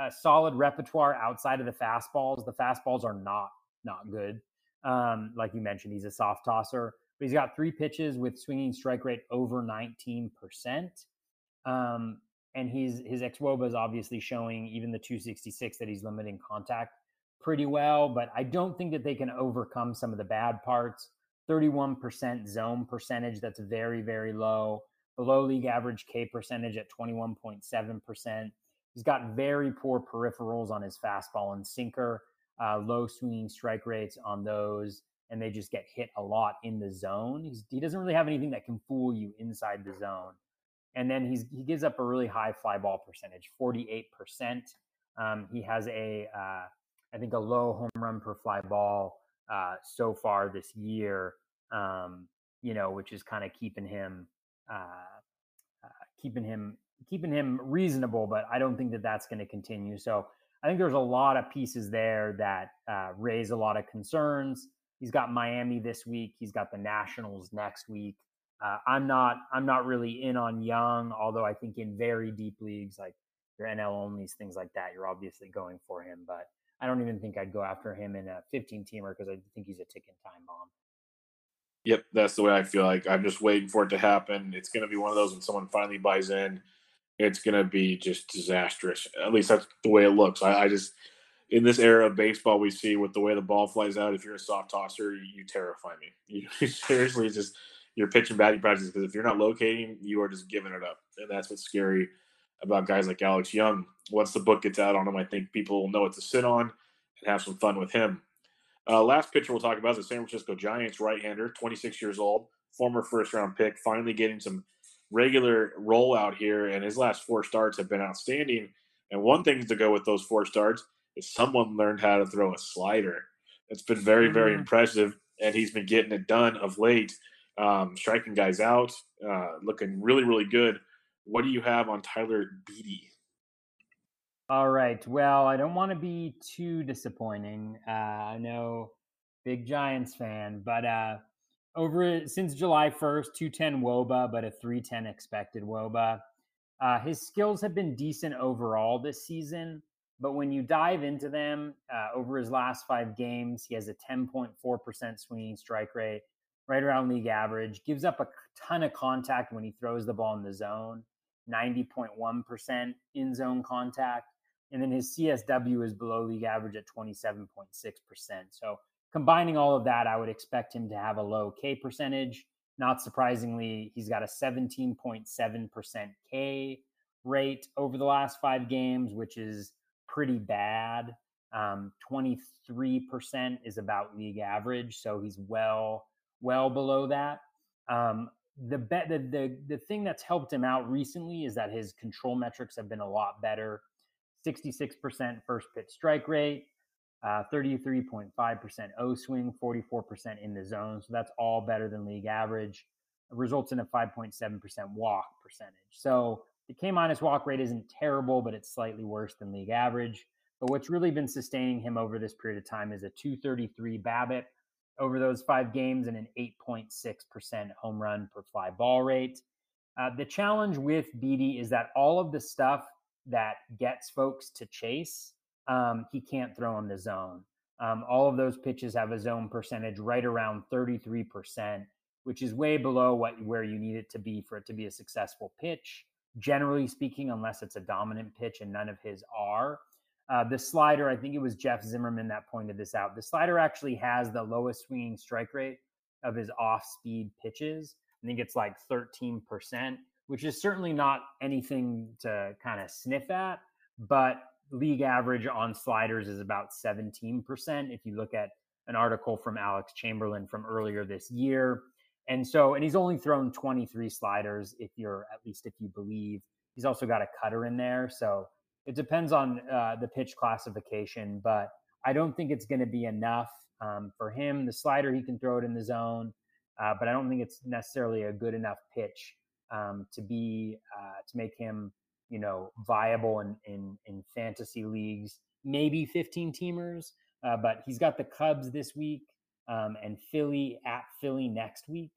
a solid repertoire outside of the fastballs. The fastballs are not not good. Um, like you mentioned, he's a soft tosser, but he's got three pitches with swinging strike rate over 19%. Um, and he's his xwOBA is obviously showing even the 266 that he's limiting contact pretty well, but I don't think that they can overcome some of the bad parts 31% zone percentage. That's very, very low. Below league average K percentage at 21.7%. He's got very poor peripherals on his fastball and sinker, uh, low swinging strike rates on those, and they just get hit a lot in the zone. He's, he doesn't really have anything that can fool you inside the zone. And then he's, he gives up a really high fly ball percentage, 48%. Um, he has a, uh, I think, a low home run per fly ball uh, so far this year, um, you know, which is kind of keeping him, uh, uh, keeping him keeping him reasonable, but I don't think that that's going to continue. So I think there's a lot of pieces there that uh, raise a lot of concerns. He's got Miami this week. He's got the Nationals next week. Uh, I'm not. I'm not really in on Young, although I think in very deep leagues like your NL onlys, things like that, you're obviously going for him. But I don't even think I'd go after him in a 15 teamer because I think he's a ticking time bomb. Yep, that's the way I feel like. I'm just waiting for it to happen. It's going to be one of those when someone finally buys in it's going to be just disastrous. At least that's the way it looks. I, I, just, in this era of baseball, we see with the way the ball flies out, if you're a soft tosser, you, terrify me. You seriously just, you're pitching batting practice because if you're not locating, you are just giving it up. And that's what's scary about guys like Alex Young. Once the book gets out on him, I think people will know what to sit on and have some fun with him. Uh, last pitcher we'll talk about is the San Francisco Giants right hander, 26 years old, former first round pick, finally getting some regular rollout here, and his last four starts have been outstanding. And one thing to go with those four starts is someone learned how to throw a slider. It's been very, very mm-hmm. impressive, and he's been getting it done of late, um, striking guys out, uh, looking really, really good. What do you have on Tyler Beede? All right. Well, I don't want to be too disappointing. Uh, I know, big Giants fan, but uh, over since July 1st, 210 Woba, but a 310 expected Woba. Uh, his skills have been decent overall this season, but when you dive into them uh, over his last five games, he has a 10.4% swinging strike rate, right around league average, gives up a ton of contact when he throws the ball in the zone, 90.1% in zone contact. And then his CSW is below league average at 27.6%. So combining all of that, I would expect him to have a low K percentage. Not surprisingly, he's got a 17.7% K rate over the last five games, which is pretty bad. Um, 23% is about league average, so he's well, well below that. Um, the, be- the the the thing that's helped him out recently is that his control metrics have been a lot better. 66% first pitch strike rate, uh, 33.5% O swing, 44% in the zone. So that's all better than league average. It results in a 5.7% walk percentage. So the K minus walk rate isn't terrible, but it's slightly worse than league average. But what's really been sustaining him over this period of time is a 233 BABIP over those five games and an 8.6% home run per fly ball rate. Uh, the challenge with Beede is that all of the stuff that gets folks to chase um, he can't throw in the zone. Um, all of those pitches have a zone percentage right around 33%, which is way below what where you need it to be for it to be a successful pitch. Generally speaking, unless it's a dominant pitch, and none of his are. Uh, the slider, I think it was Jeff Zimmerman that pointed this out. The slider actually has the lowest swinging strike rate of his off-speed pitches. I think it's like 13%, which is certainly not anything to kind of sniff at, but league average on sliders is about 17%. If you look at an article from Alex Chamberlain from earlier this year. And so, and he's only thrown 23 sliders, if you're at least if you believe. He's also got a cutter in there. So it depends on uh, the pitch classification, but I don't think it's going to be enough um, for him. The slider, he can throw it in the zone, uh, but I don't think it's necessarily a good enough pitch um, to be, uh, to make him you know, viable in in, in fantasy leagues, maybe 15 teamers. Uh, but he's got the Cubs this week um, and Philly at Philly next week.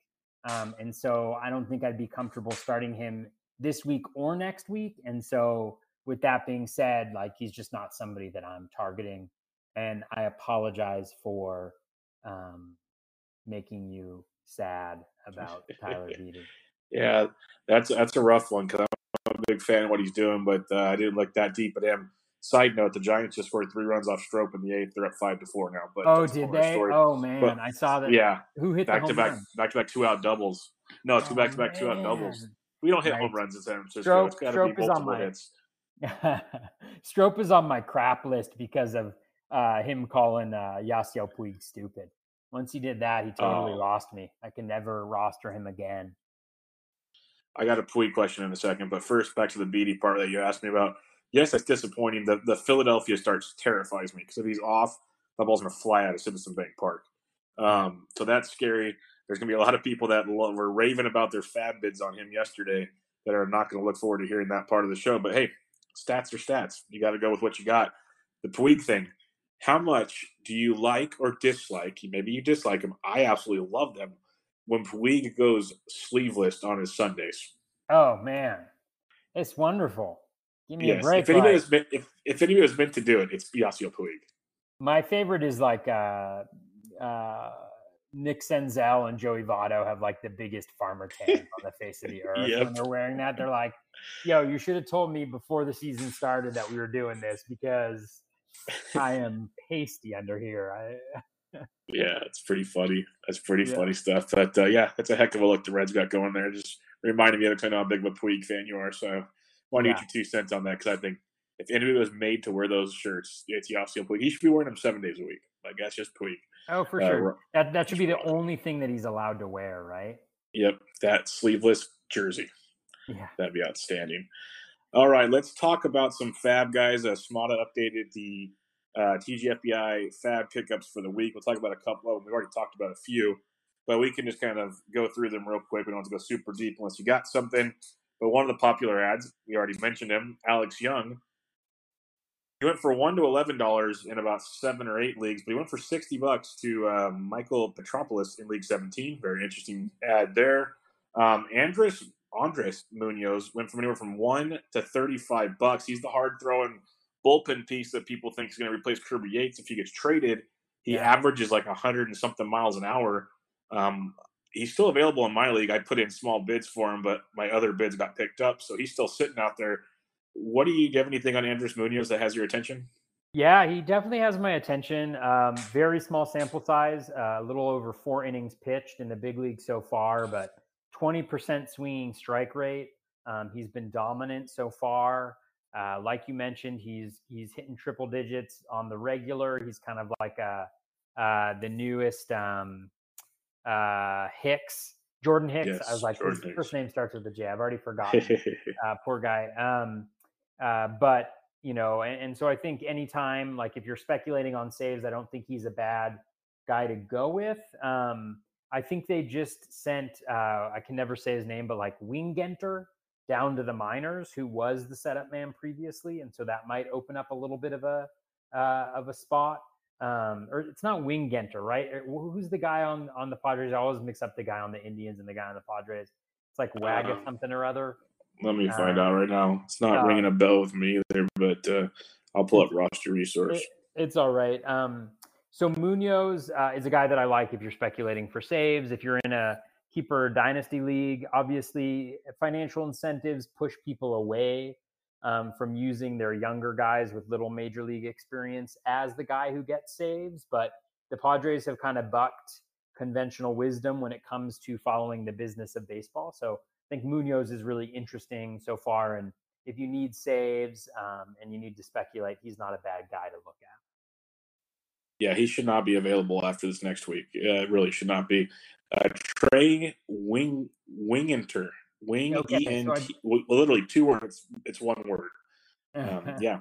Um, and so I don't think I'd be comfortable starting him this week or next week. And so with that being said, like he's just not somebody that I'm targeting. And I apologize for um, making you sad about Tyler Beede. yeah, that's that's a rough one because I'm a big fan of what he's doing, but uh, I didn't look that deep at him. Side note: The Giants just scored three runs off Strop in the eighth. They're up five to four now. But oh, did they? Story. Oh man, but, I saw that. Yeah, who hit back to back, run? back to back two out doubles. No, two back to back two out doubles. We don't hit right. home runs in San Francisco. Strop, it's got to be multiple my, hits. Strop is on my crap list because of uh, him calling uh, Yasiel Puig stupid. Once he did that, he totally oh. lost me. I can never roster him again. I got a Puig question in a second, but first back to the Beede part that you asked me about. Yes, that's disappointing. The the Philadelphia starts terrifies me because if he's off, that ball's gonna fly out of Citizen Bank Park. Um, so that's scary. There's gonna be a lot of people that were raving about their FAAB bids on him yesterday that are not going to look forward to hearing that part of the show. But hey, stats are stats. You got to go with what you got. The Puig thing. How much do you like or dislike? Maybe you dislike him. I absolutely love them when Puig goes sleeveless on his Sundays. Oh man, it's wonderful. Give me yes. a break. If anybody, was meant, if, if anybody was meant to do it, it's Yasiel Puig. My favorite is like uh, uh, Nick Senzel and Joey Votto have like the biggest farmer tan on the face of the earth yep. when they're wearing that. They're like, "Yo, you should have told me before the season started that we were doing this because I am pasty under here." I, yeah, it's pretty funny. That's pretty yeah. funny stuff. But uh, yeah, that's a heck of a look the Reds got going there. Just reminded me of I know how big of a Puig fan you are. So, want to yeah. get your two cents on that because I think if anybody was made to wear those shirts, it's Yasiel Puig. He should be wearing them seven days a week. Like that's just Puig. Oh, for uh, sure. That that should be the only thing that he's allowed to wear, right? Yep, that sleeveless jersey. Yeah, that'd be outstanding. All right, let's talk about some FAAB guys. Uh, Smada updated the uh, TGFBI FAAB pickups for the week. We'll talk about a couple of them. We've already talked about a few, but we can just kind of go through them real quick. We don't have to go super deep unless you got something. But one of the popular ads, we already mentioned him, Alex Young. He went for one to eleven dollars in about seven or eight leagues, but he went for sixty bucks to uh, Michael Petropoulos in League 17. Very interesting ad there. Um, Andres Andres Munoz went from anywhere from one to thirty-five bucks. He's the hard throwing bullpen piece that people think is going to replace Kirby Yates if he gets traded. He yeah. averages like hundred and something miles an hour. Um, he's still available in my league. I put in small bids for him, but my other bids got picked up, so he's still sitting out there. What do you, do you have anything on Andres Munoz that has your attention? Yeah, he definitely has my attention. Um, very small sample size, uh, a little over four innings pitched in the big league so far, but 20% swinging strike rate. Um, he's been dominant so far. Uh, like you mentioned, he's he's hitting triple digits on the regular. He's kind of like a uh, the newest um, uh, Hicks, Jordan Hicks. Yes, I was like, his first name starts with a J. I've already forgotten. uh, poor guy. Um, uh, but you know, and, and, so I think anytime, like if you're speculating on saves, I don't think he's a bad guy to go with. Um, I think they just sent, uh, I can never say his name, but like Wingenter down to the minors, who was the setup man previously, and so that might open up a little bit of a uh, of a spot um, or it's not Wingenter, right? Er, who's the guy on on the Padres? I always mix up the guy on the Indians and the guy on the Padres. It's like Wag uh, something or other. Let me find out right now. It's not uh, ringing a bell with me either, but uh, I'll pull up roster resource. It, it's all right. Um, so Munoz uh, is a guy that I like if you're speculating for saves. If you're in a keeper dynasty league, obviously financial incentives push people away um, from using their younger guys with little major league experience as the guy who gets saves. But the Padres have kind of bucked conventional wisdom when it comes to following the business of baseball. So I think Munoz is really interesting so far. And if you need saves um, and you need to speculate, he's not a bad guy to look at. Yeah, he should not be available after this next week. Uh, it really should not be. Uh, Trey Wing Wingenter Wing okay, E N T. So literally two words. It's one word. Um, yeah,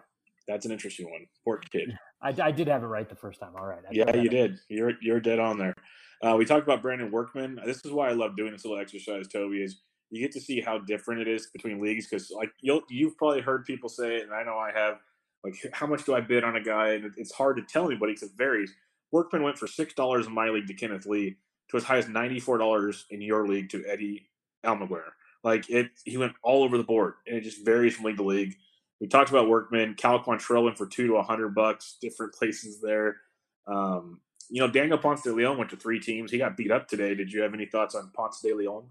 that's an interesting one. Poor kid. I, I, did have it right the first time. All right. I yeah, you did. You're you're dead on there. Uh, we talked about Brandon Workman. This is why I love doing this little exercise, Toby. Is you get to see how different it is between leagues because like you'll you've probably heard people say it, and I know I have. Like, how much do I bid on a guy? And it's hard to tell anybody because it varies. Workman went for six dollars in my league to Kenneth Lee, to as high as ninety four dollars in your league to Eddie Almaguer. Like it, he went all over the board, and it just varies from league to league. We talked about Workman. Cal Quantrill went for two to hundred bucks, different places there. Um, you know, Daniel Ponce de Leon went to three teams. He got beat up today. Did you have any thoughts on Ponce de Leon?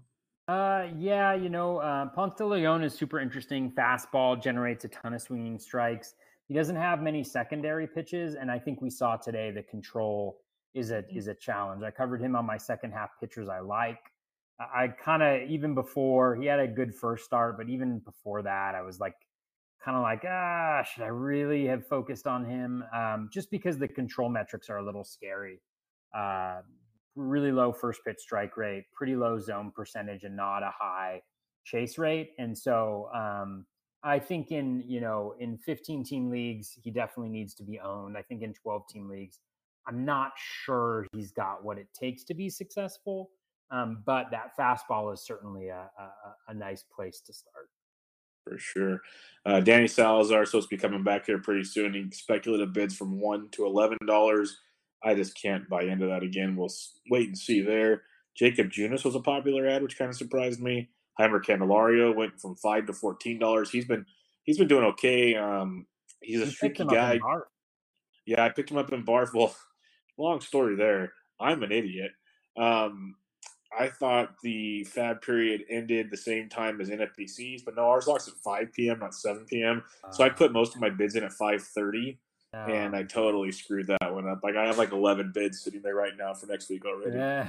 Uh, yeah, you know, uh, Ponce de Leon is super interesting. Fastball generates a ton of swinging strikes. he doesn't have many secondary pitches, and I think we saw today the control is a is a challenge. I covered him on my second half pitchers I like. I kind of even before he had a good first start, but even before that, I was like kind of like, ah, should I really have focused on him? Um, just because the control metrics are a little scary. Uh, really low first pitch strike rate, pretty low zone percentage, and not a high chase rate. And so um, I think in you know in 15 team leagues, he definitely needs to be owned. I think in 12 team leagues, I'm not sure he's got what it takes to be successful. Um, but that fastball is certainly a, a, a nice place to start for sure. Uh, Danny Salazar is supposed to be coming back here pretty soon. He speculative bids from one to eleven dollars. I just can't buy into that again. We'll wait and see there. Jakob Junis was a popular ad, which kind of surprised me. Heimer Candelario went from five to fourteen dollars. He's been he's been doing okay. Um, he's a streaky guy. Yeah, I picked him up in Barf. Well, long story there. I'm an idiot. Um, I thought the FAAB period ended the same time as NFBC's, but no, ours locks at 5 p.m., not 7 p.m. Uh, so I put most of my bids in at 5:30, uh, and I totally screwed that one up. Like I have like 11 bids sitting there right now for next week already. Yeah,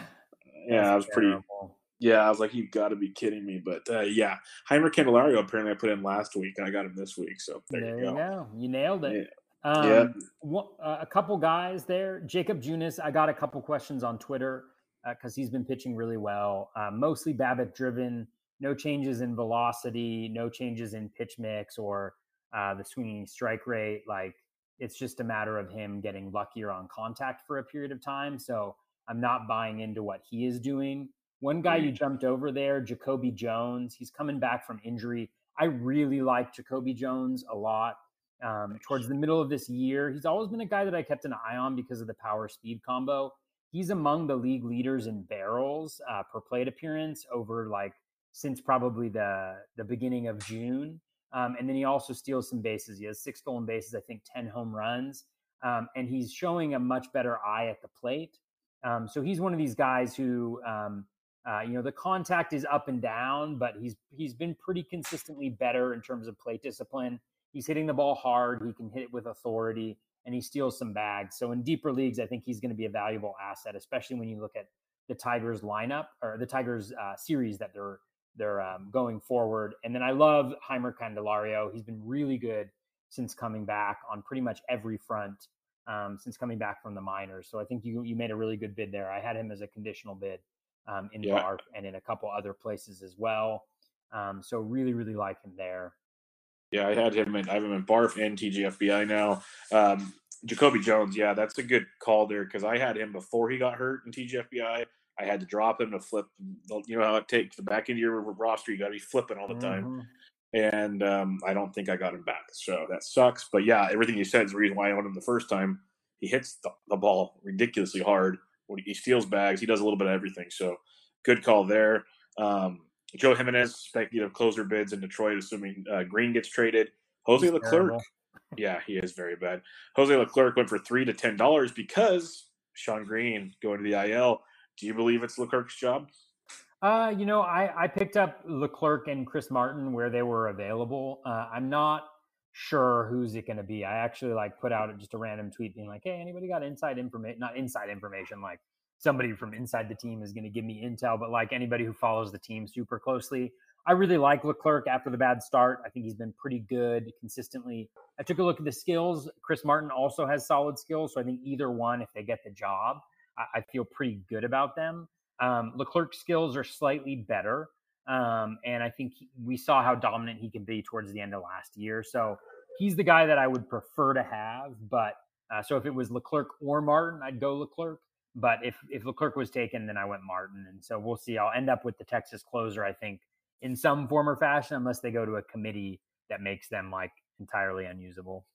yeah, I was terrible. pretty. Yeah, I was like, you got to be kidding me. But uh, yeah, Heimer Candelario apparently I put in last week, and I got him this week. So there, there you go. go. You nailed it. Yeah. Um, yeah. One, uh, a couple guys there. Jakob Junis, I got a couple questions on Twitter because uh, he's been pitching really well. Uh, mostly BABIP driven, no changes in velocity, no changes in pitch mix or uh, the swinging strike rate. Like it's just a matter of him getting luckier on contact for a period of time. So I'm not buying into what he is doing. One guy you jumped over there, Jacoby Jones, he's coming back from injury. I really like Jacoby Jones a lot. Um, towards the middle of this year, he's always been a guy that I kept an eye on because of the power speed combo he's among the league leaders in barrels uh, per plate appearance over like since probably the the beginning of June. Um, and then he also steals some bases. He has six stolen bases, I think, ten home runs, um, and he's showing a much better eye at the plate. Um, so he's one of these guys who, um, uh, you know, the contact is up and down, but he's he's been pretty consistently better in terms of plate discipline. He's hitting the ball hard. He can hit it with authority and he steals some bags. So in deeper leagues, I think he's going to be a valuable asset, especially when you look at the Tigers lineup or the Tigers uh, series that they're they're um, going forward. And then I love Heimer Candelario. He's been really good since coming back on pretty much every front um, since coming back from the minors. So I think you you made a really good bid there. I had him as a conditional bid um, in yeah. And in a couple other places as well. Um, so really really like him there. Yeah, I had him in I have him in Barf and TGFBI now. Um, Jacoby Jones, yeah, that's a good call there because I had him before he got hurt in TGFBI. I had to drop him to flip. You know how it takes the back end of your roster, you got to be flipping all the time. Mm-hmm. And um, I don't think I got him back. So that sucks. But yeah, everything you said is the reason why I owned him the first time. He hits the, the ball ridiculously hard. He steals bags. He does a little bit of everything. So good call there. Um, Joe Jimenez, speculative closer bids in Detroit, assuming uh, Greene gets traded. Jose He's Leclerc, terrible. yeah, he is very bad. Jose Leclerc went for three to ten dollars because Sean Green going to the IL. Do you believe it's Leclerc's job? Uh, you know, I, I picked up Leclerc and Chris Martin where they were available. Uh, I'm not sure who's it going to be. I actually like put out just a random tweet being like, "Hey, anybody got inside information? Not inside information, like somebody from inside the team is going to give me intel, but like anybody who follows the team super closely, I really like Leclerc after the bad start. I think he's been pretty good consistently. I took a look at the skills. Chris Martin also has solid skills, so I think either one, if they get the job, I, I feel pretty good about them. Um, Leclerc's skills are slightly better, um, and I think we saw how dominant he can be towards the end of last year. So he's the guy that I would prefer to have. But uh, so if it was Leclerc or Martin, I'd go Leclerc. But if if Leclerc was taken, then I went Martin, and so we'll see. I'll end up with the Texas closer, I think, in some form or fashion, unless they go to a committee that makes them like entirely unusable.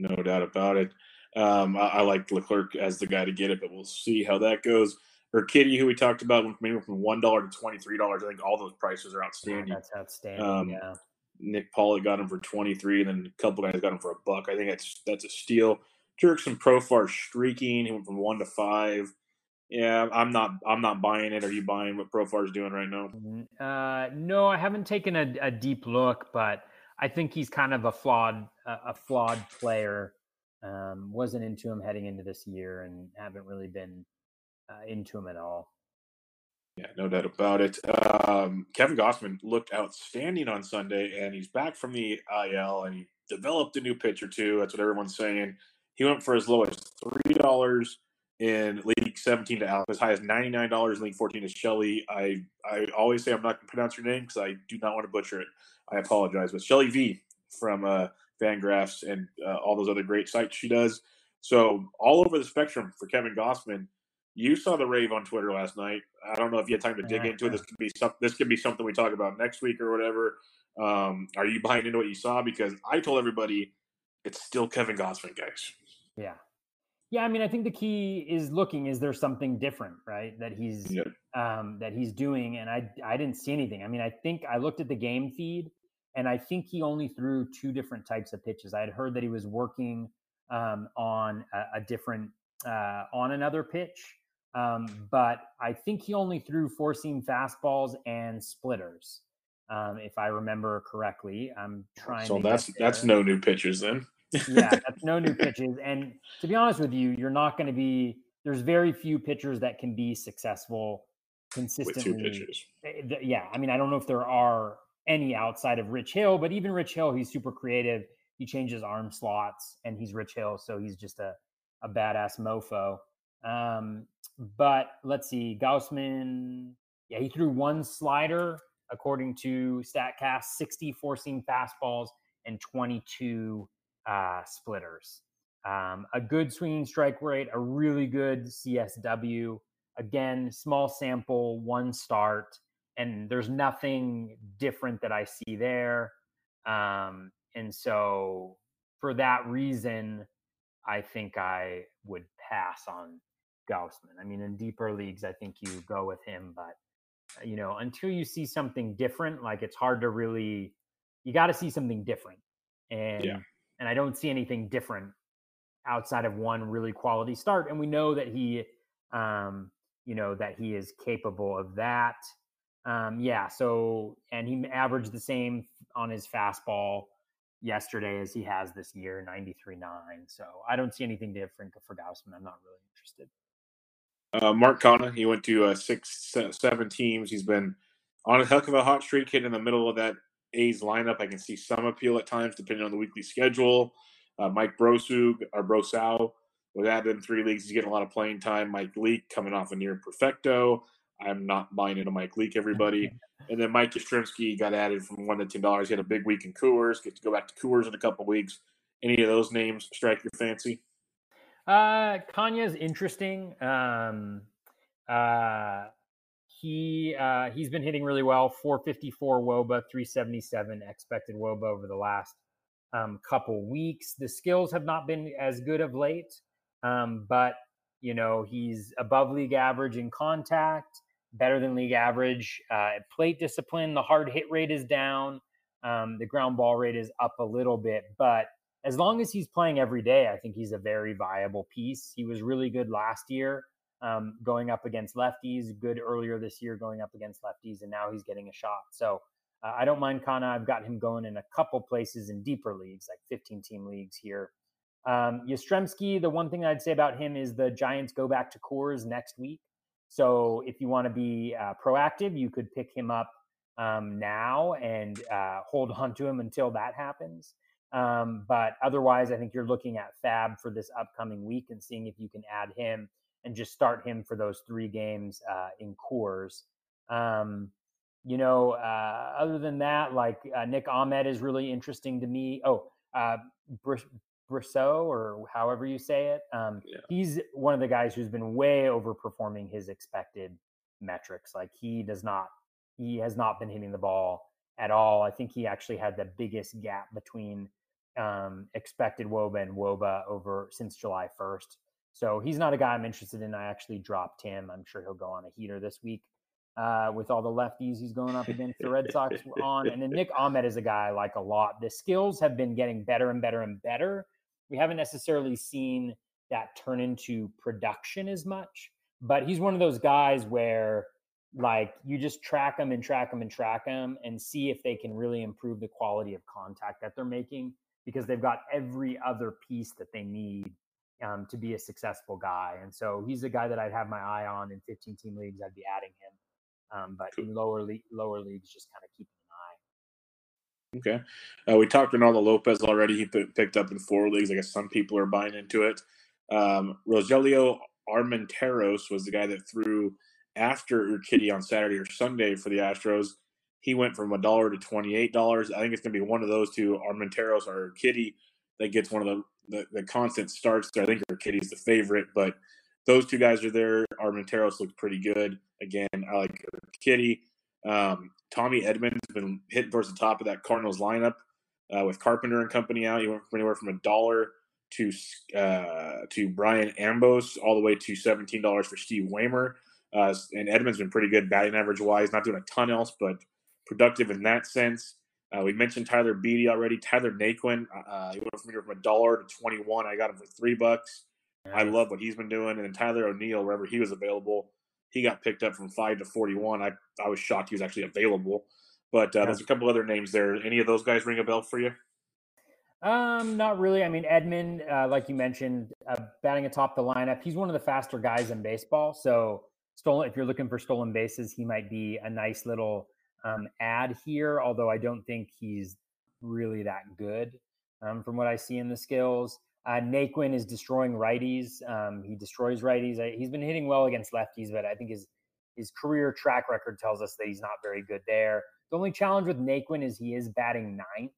No doubt about it. Um, I, I, like Leclerc as the guy to get it, but we'll see how that goes. Urquidy, who we talked about, went from one dollar to twenty three dollars. I think all those prices are outstanding. Yeah, that's outstanding. Um, yeah. Nick Pollack got him for twenty three, and then a couple guys got him for a buck. I think that's that's a steal. Jurickson Profar streaking. He went from one to five. Yeah, I'm not. I'm not buying it. Are you buying what Profar is doing right now? Mm-hmm. Uh, no, I haven't taken a, a, deep look, but I think he's kind of a flawed a, a flawed player. Um, wasn't into him heading into this year, and haven't really been uh, into him at all. Yeah, no doubt about it. Um, Kevin Gausman looked outstanding on Sunday, and he's back from the IL, and he developed a new pitch or two. That's what everyone's saying. He went for as low as three dollars in League 17 to Alex, as high as $99 in League 14 to Shelly. I, I always say I'm not going to pronounce your name because I do not want to butcher it. I apologize. But Shelly V from uh, Fangraphs and uh, all those other great sites she does. So all over the spectrum for Kevin Gausman. You saw the rave on Twitter last night. I don't know if you had time to dig into it. This could be some, this could be something we talk about next week or whatever. Um, are you buying into what you saw? Because I told everybody it's still Kevin Gausman, guys. Yeah, yeah, I mean, I think the key is looking. Is there something different, right? That he's yep. um, that he's doing, and I I didn't see anything. I mean, I think I looked at the game feed, and I think he only threw two different types of pitches. I had heard that he was working um, on a, a different uh, on another pitch, um, but I think he only threw four seam fastballs and splitters, um, if I remember correctly. I'm trying. So that's that's no new pitches then yeah, that's no new pitches. And to be honest with you, you're not going to be. There's very few pitchers that can be successful consistently. With two pitches. Eh, yeah, I mean, I don't know if there are any outside of Rich Hill, but even Rich Hill, he's super creative. He changes arm slots, and he's Rich Hill, so he's just a a badass mofo. Um, but let's see, Gausman. Yeah, he threw one slider according to Statcast, 60 four seam fastballs and 22 uh, splitters. Um, a good swinging strike rate, a really good CSW. Again, small sample, one start, and there's nothing different that I see there. Um, and so, for that reason, I think I would pass on Gausman. I mean, in deeper leagues, I think you go with him, but uh, you know, until you see something different, like it's hard to really. You got to see something different, and yeah and I don't see anything different outside of one really quality start. And we know that he, um, you know, that he is capable of that. Um, yeah. So, and he averaged the same on his fastball yesterday as he has this year, 93 9. So I don't see anything different for Gausman. I'm not really interested. Uh, Mark Canha, he went to uh, six, seven teams. He's been on a heck of a hot streak, hitting in the middle of that A's lineup. I can see some appeal at times, depending on the weekly schedule. Uh, Mike Brosug or Brosau was added in three leagues. He's getting a lot of playing time. Mike Leake coming off a near perfecto. I'm not buying into Mike Leake, everybody. And then Mike Yastrzemski got added from one to ten dollars. He had a big week in Coors. Get to go back to Coors in a couple weeks. Any of those names strike your fancy? Uh, Canha's interesting. Um, uh, he uh, he's been hitting really well. 454 WOBA, 377 expected WOBA over the last um, couple weeks. The skills have not been as good of late, um, but you know he's above league average in contact, better than league average. Uh, plate discipline, the hard hit rate is down. Um, the ground ball rate is up a little bit, but as long as he's playing every day, I think he's a very viable piece. He was really good last year um, going up against lefties, good earlier this year going up against lefties, and now he's getting a shot. So uh, I don't mind Canha. I've got him going in a couple places in deeper leagues, like 15 team leagues here. Um, Yastrzemski, the one thing I'd say about him is the Giants go back to Coors next week. So if you want to be uh, proactive, you could pick him up um, now and uh, hold on to him until that happens. Um, but otherwise, I think you're looking at FAAB for this upcoming week and seeing if you can add him and just start him for those three games uh, in Coors. Um, you know, uh, other than that, like uh, Nick Ahmed is really interesting to me. Oh, uh, Brosseau, or however you say it. Um, yeah. He's one of the guys who's been way overperforming his expected metrics. Like he does not, he has not been hitting the ball at all. I think he actually had the biggest gap between um, expected WOBA and WOBA over since July 1st. So he's not a guy I'm interested in. I actually dropped him. I'm sure he'll go on a heater this week uh, with all the lefties he's going up against the Red Sox on. And then Nick Ahmed is a guy I like a lot. The skills have been getting better and better and better. We haven't necessarily seen that turn into production as much, but he's one of those guys where like you just track them and track them and track them and see if they can really improve the quality of contact that they're making because they've got every other piece that they need um, to be a successful guy. And so he's a guy that I'd have my eye on in 15 team leagues. I'd be adding him. Um, but in lower le- lower leagues, just kind of keeping an eye. Okay. Uh, we talked Reynaldo Lopez already. He p- picked up in four leagues. I guess some people are buying into it. Um, Rogelio Armenteros was the guy that threw after Urquidy on Saturday or Sunday for the Astros. He went from a dollar to twenty eight dollars. I think it's going to be one of those two, Armenteros or Urquidy, that gets one of the, the, the constant starts. I think Kitty's the favorite, but those two guys are there. Armenteros looks pretty good. Again, I like Kitty. Um, Tommy Edman has been hit towards the top of that Cardinals lineup uh, with Carpenter and company out. He went from anywhere from a dollar to uh, to Brian Ambos all the way to seventeen dollars for Steve Waymer. Uh, and Edmonds been pretty good batting average wise, not doing a ton else, but productive in that sense. Uh, we mentioned Tyler Beede already. Tyler Naquin, uh, he went from, here from a dollar to twenty one. I got him for three bucks. I love what he's been doing. And then Tyler O'Neill, wherever he was available, he got picked up from five to 41. I, I was shocked he was actually available. But uh, yeah. there's a couple other names there. Any of those guys ring a bell for you? Um, not really. I mean, Edman, uh, like you mentioned, uh, batting atop the lineup, he's one of the faster guys in baseball. So, stolen. If you're looking for stolen bases, he might be a nice little um, ad here. Although I don't think he's really that good um, from what I see in the skills. Uh, Naquin is destroying righties. Um, he destroys righties. He's been hitting well against lefties, but I think his his career track record tells us that he's not very good there. The only challenge with Naquin is he is batting ninth,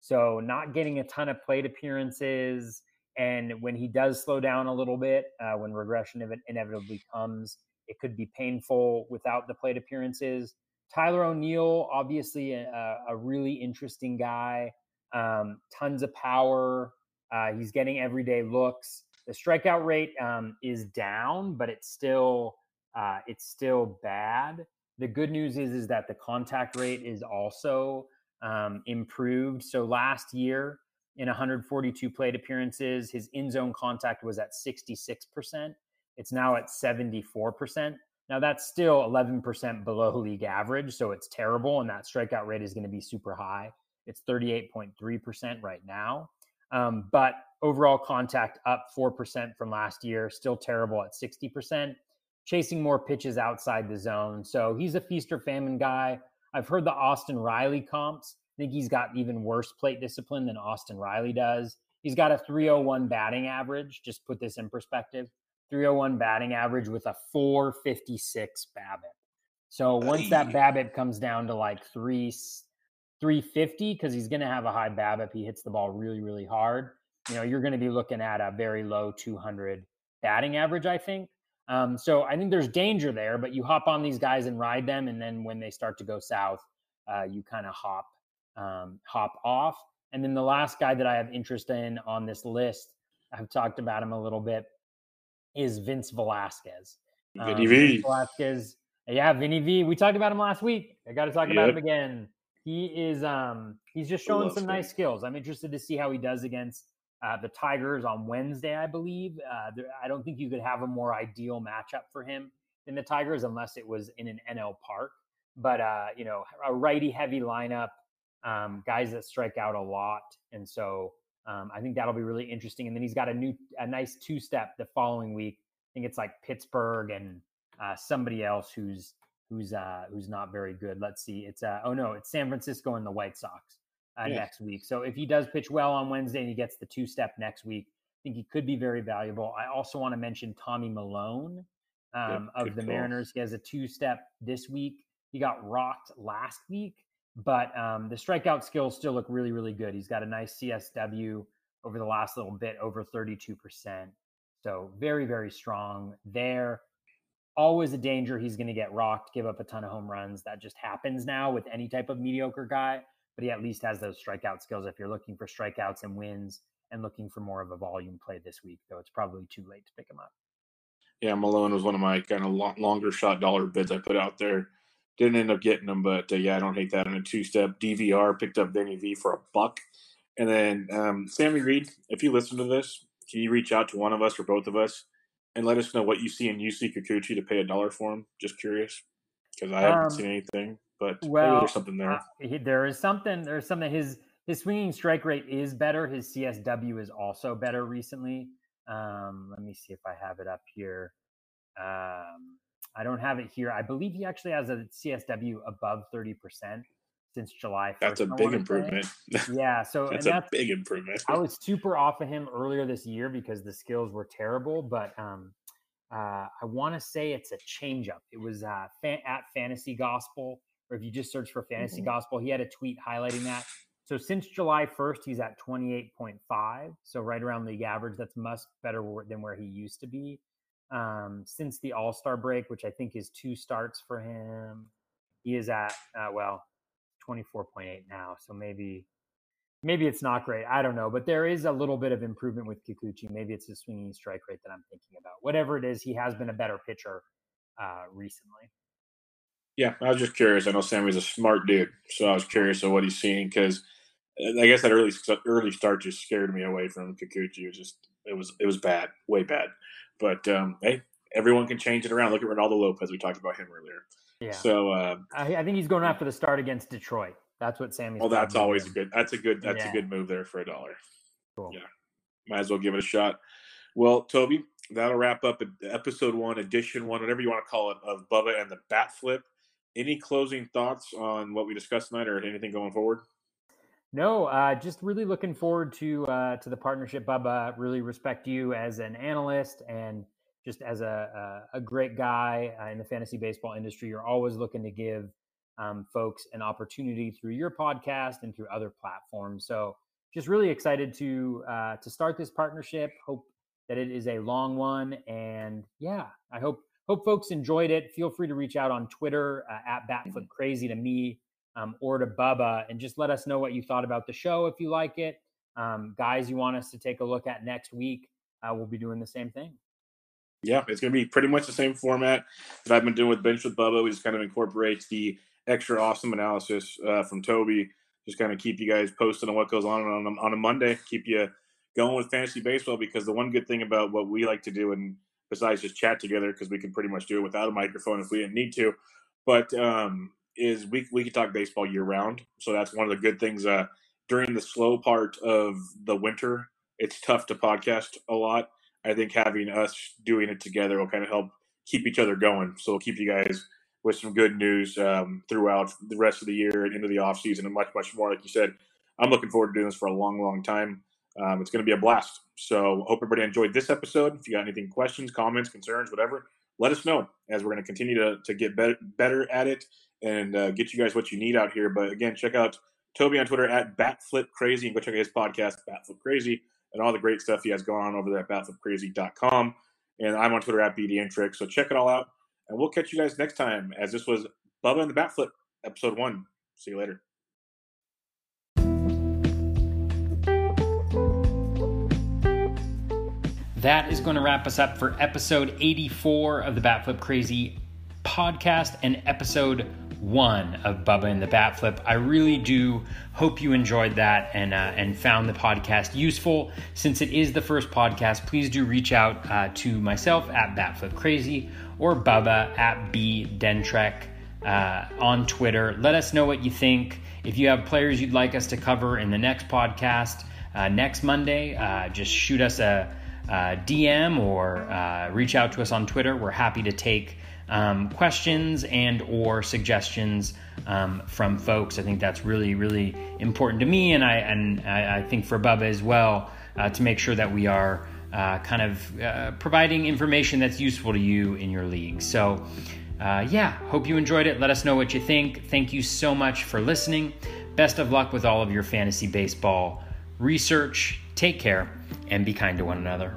so not getting a ton of plate appearances. And when he does slow down a little bit, uh, when regression inevitably comes, it could be painful without the plate appearances. Tyler O'Neill, obviously a, a really interesting guy, um, tons of power. Uh, he's getting everyday looks. The strikeout rate um, is down, but it's still uh, it's still bad. The good news is is that the contact rate is also um, improved. So last year, in 142 plate appearances, his in zone contact was at 66%. It's now at 74%. Now that's still 11% below league average, so it's terrible, and that strikeout rate is going to be super high. It's 38.3% right now. Um, but overall contact up 4% from last year, still terrible at 60%, chasing more pitches outside the zone. So he's a feast or famine guy. I've heard the Austin Riley comps. I think he's got even worse plate discipline than Austin Riley does. He's got a 301 batting average. Just put this in perspective 301 batting average with a 456 BABIP. So once that BABIP comes down to like three 350 because he's going to have a high BABIP if he hits the ball really, really hard. You know, you're going to be looking at a very low 200 batting average, I think. Um, so I think there's danger there, but you hop on these guys and ride them, and then when they start to go south, uh, you kind of hop um, hop off. And then the last guy that I have interest in on this list, I've talked about him a little bit, is Vince Velasquez. Um, Vinny V. Velasquez, yeah, Vinny V. We talked about him last week. I got to talk yep. about him again he is um he's just showing some nice skills. I'm interested to see how he does against uh, the Tigers on Wednesday, I believe. Uh, there, I don't think you could have a more ideal matchup for him than the Tigers unless it was in an NL park. But uh, you know, a righty heavy lineup, um, guys that strike out a lot, and so um, I think that'll be really interesting. And then he's got a new, a nice two step the following week. I think it's like Pittsburgh and uh, somebody else who's who's uh who's not very good. Let's see. It's uh oh no, it's San Francisco and the White Sox uh, yeah. next week. So if he does pitch well on Wednesday and he gets the two step next week, I think he could be very valuable. I also want to mention Tommy Milone um, of the call. Mariners. He has a two step this week. He got rocked last week, but um, the strikeout skills still look really, really good. He's got a nice CSW over the last little bit, over 32%. So very, very strong there always a danger he's going to get rocked, give up a ton of home runs. That just happens now with any type of mediocre guy, but he at least has those strikeout skills if you're looking for strikeouts and wins and looking for more of a volume play this week, though it's probably too late to pick him up. Yeah, Milone was one of my kind of longer shot dollar bids I put out there. Didn't end up getting them, but uh, yeah, I don't hate that. In a two step, DVR picked up Vinny V for a buck. And then um, Sammy Reed, if you listen to this, can you reach out to one of us or both of us? and let us know what you see in Yusei Kikuchi to pay a dollar for him. Just curious because I haven't um, seen anything, but well, there's something there. Uh, he, there is something. There's something. His his swinging strike rate is better. His CSW is also better recently. Um, let me see if I have it up here. Um, I don't have it here. I believe he actually has a CSW above 30% since July 1st. That's a big improvement. Yeah. So that's, that's a big improvement. I was super off of him earlier this year because the skills were terrible, but um, uh, I want to say it's a changeup. It was uh, fan- at Fantasy Gospel, or if you just search for Fantasy mm-hmm. Gospel, he had a tweet highlighting that. So since July 1st, he's at 28.5. So right around league average. That's much better than where he used to be. Um, since the All Star break, which I think is two starts for him, he is at, uh, well, 24.8 now. So maybe maybe it's not great. I don't know, but there is a little bit of improvement with Kikuchi. Maybe it's the swinging strike rate that I'm thinking about. Whatever it is, he has been a better pitcher uh, recently. Yeah, I was just curious. I know Sammy's a smart dude, so I was curious of what he's seeing because I guess that early early start just scared me away from Kikuchi. It was just it was it was bad, way bad. But um, hey, everyone can change it around. Look at Reynaldo Lopez. We talked about him earlier. Yeah. So uh, I, I, think he's going after the start against Detroit. That's what Sammy's. Oh, that's always a good. That's a good. That's yeah. a good move there for a dollar. Cool. Yeah, might as well give it a shot. Well, Toby, that'll wrap up episode one, edition one, whatever you want to call it, of Bubba and the Bat Flip. Any closing thoughts on what we discussed tonight, or anything going forward? No, uh, just really looking forward to uh, to the partnership, Bubba. Really respect you as an analyst and just as a a, a great guy uh, in the fantasy baseball industry. You're always looking to give um, folks an opportunity through your podcast and through other platforms. So just really excited to uh, to start this partnership. Hope that it is a long one, and yeah, I hope hope folks enjoyed it. Feel free to reach out on Twitter uh, at Batflip Crazy to me um, or to Bubba, and just let us know what you thought about the show if you like it. Um, guys, you want us to take a look at next week? Uh, we'll be doing the same thing. Yeah, it's going to be pretty much the same format that I've been doing with Bench with Bubba. We just kind of incorporates the extra awesome analysis uh, from Toby. Just kind of keep you guys posted on what goes on on a, on a Monday. Keep you going with fantasy baseball because the one good thing about what we like to do, and besides just chat together, because we can pretty much do it without a microphone if we didn't need to, but um, is we we can talk baseball year round. So that's one of the good things. Uh, during the slow part of the winter, it's tough to podcast a lot. I think having us doing it together will kind of help keep each other going. So we'll keep you guys with some good news um, throughout the rest of the year and into the off season and much, much more. Like you said, I'm looking forward to doing this for a long, long time. Um, it's going to be a blast. So hope everybody enjoyed this episode. If you got anything, questions, comments, concerns, whatever, let us know as we're going to continue to, to get better, better at it and uh, get you guys what you need out here. But again, check out Toby on Twitter at BatFlipCrazy and go check out his podcast, BatFlip Crazy, and all the great stuff he has going on over there at BatFlipCrazy.com. And I'm on Twitter at BDN So check it all out. And we'll catch you guys next time as this was Bubba and the Batflip, episode one. See you later. That is going to wrap us up for episode 84 of the Batflip Crazy podcast and episode one of Bubba and the Bat Flip. I really do hope you enjoyed that and uh, and found the podcast useful. Since it is the first podcast, please do reach out uh, to myself at Batflip Crazy or Bubba at B Dentrek uh, on Twitter. Let us know what you think. If you have players you'd like us to cover in the next podcast uh, next Monday, uh, just shoot us a, DM or uh, reach out to us on Twitter. We're happy to take um, questions and or suggestions um, from folks. I think that's really really important to me, and I and I, I think for Bubba as well uh, to make sure that we are uh, kind of uh, providing information that's useful to you in your league. So. Uh, yeah, hope you enjoyed it. Let us know what you think. Thank you so much for listening. Best of luck with all of your fantasy baseball research. Take care and be kind to one another.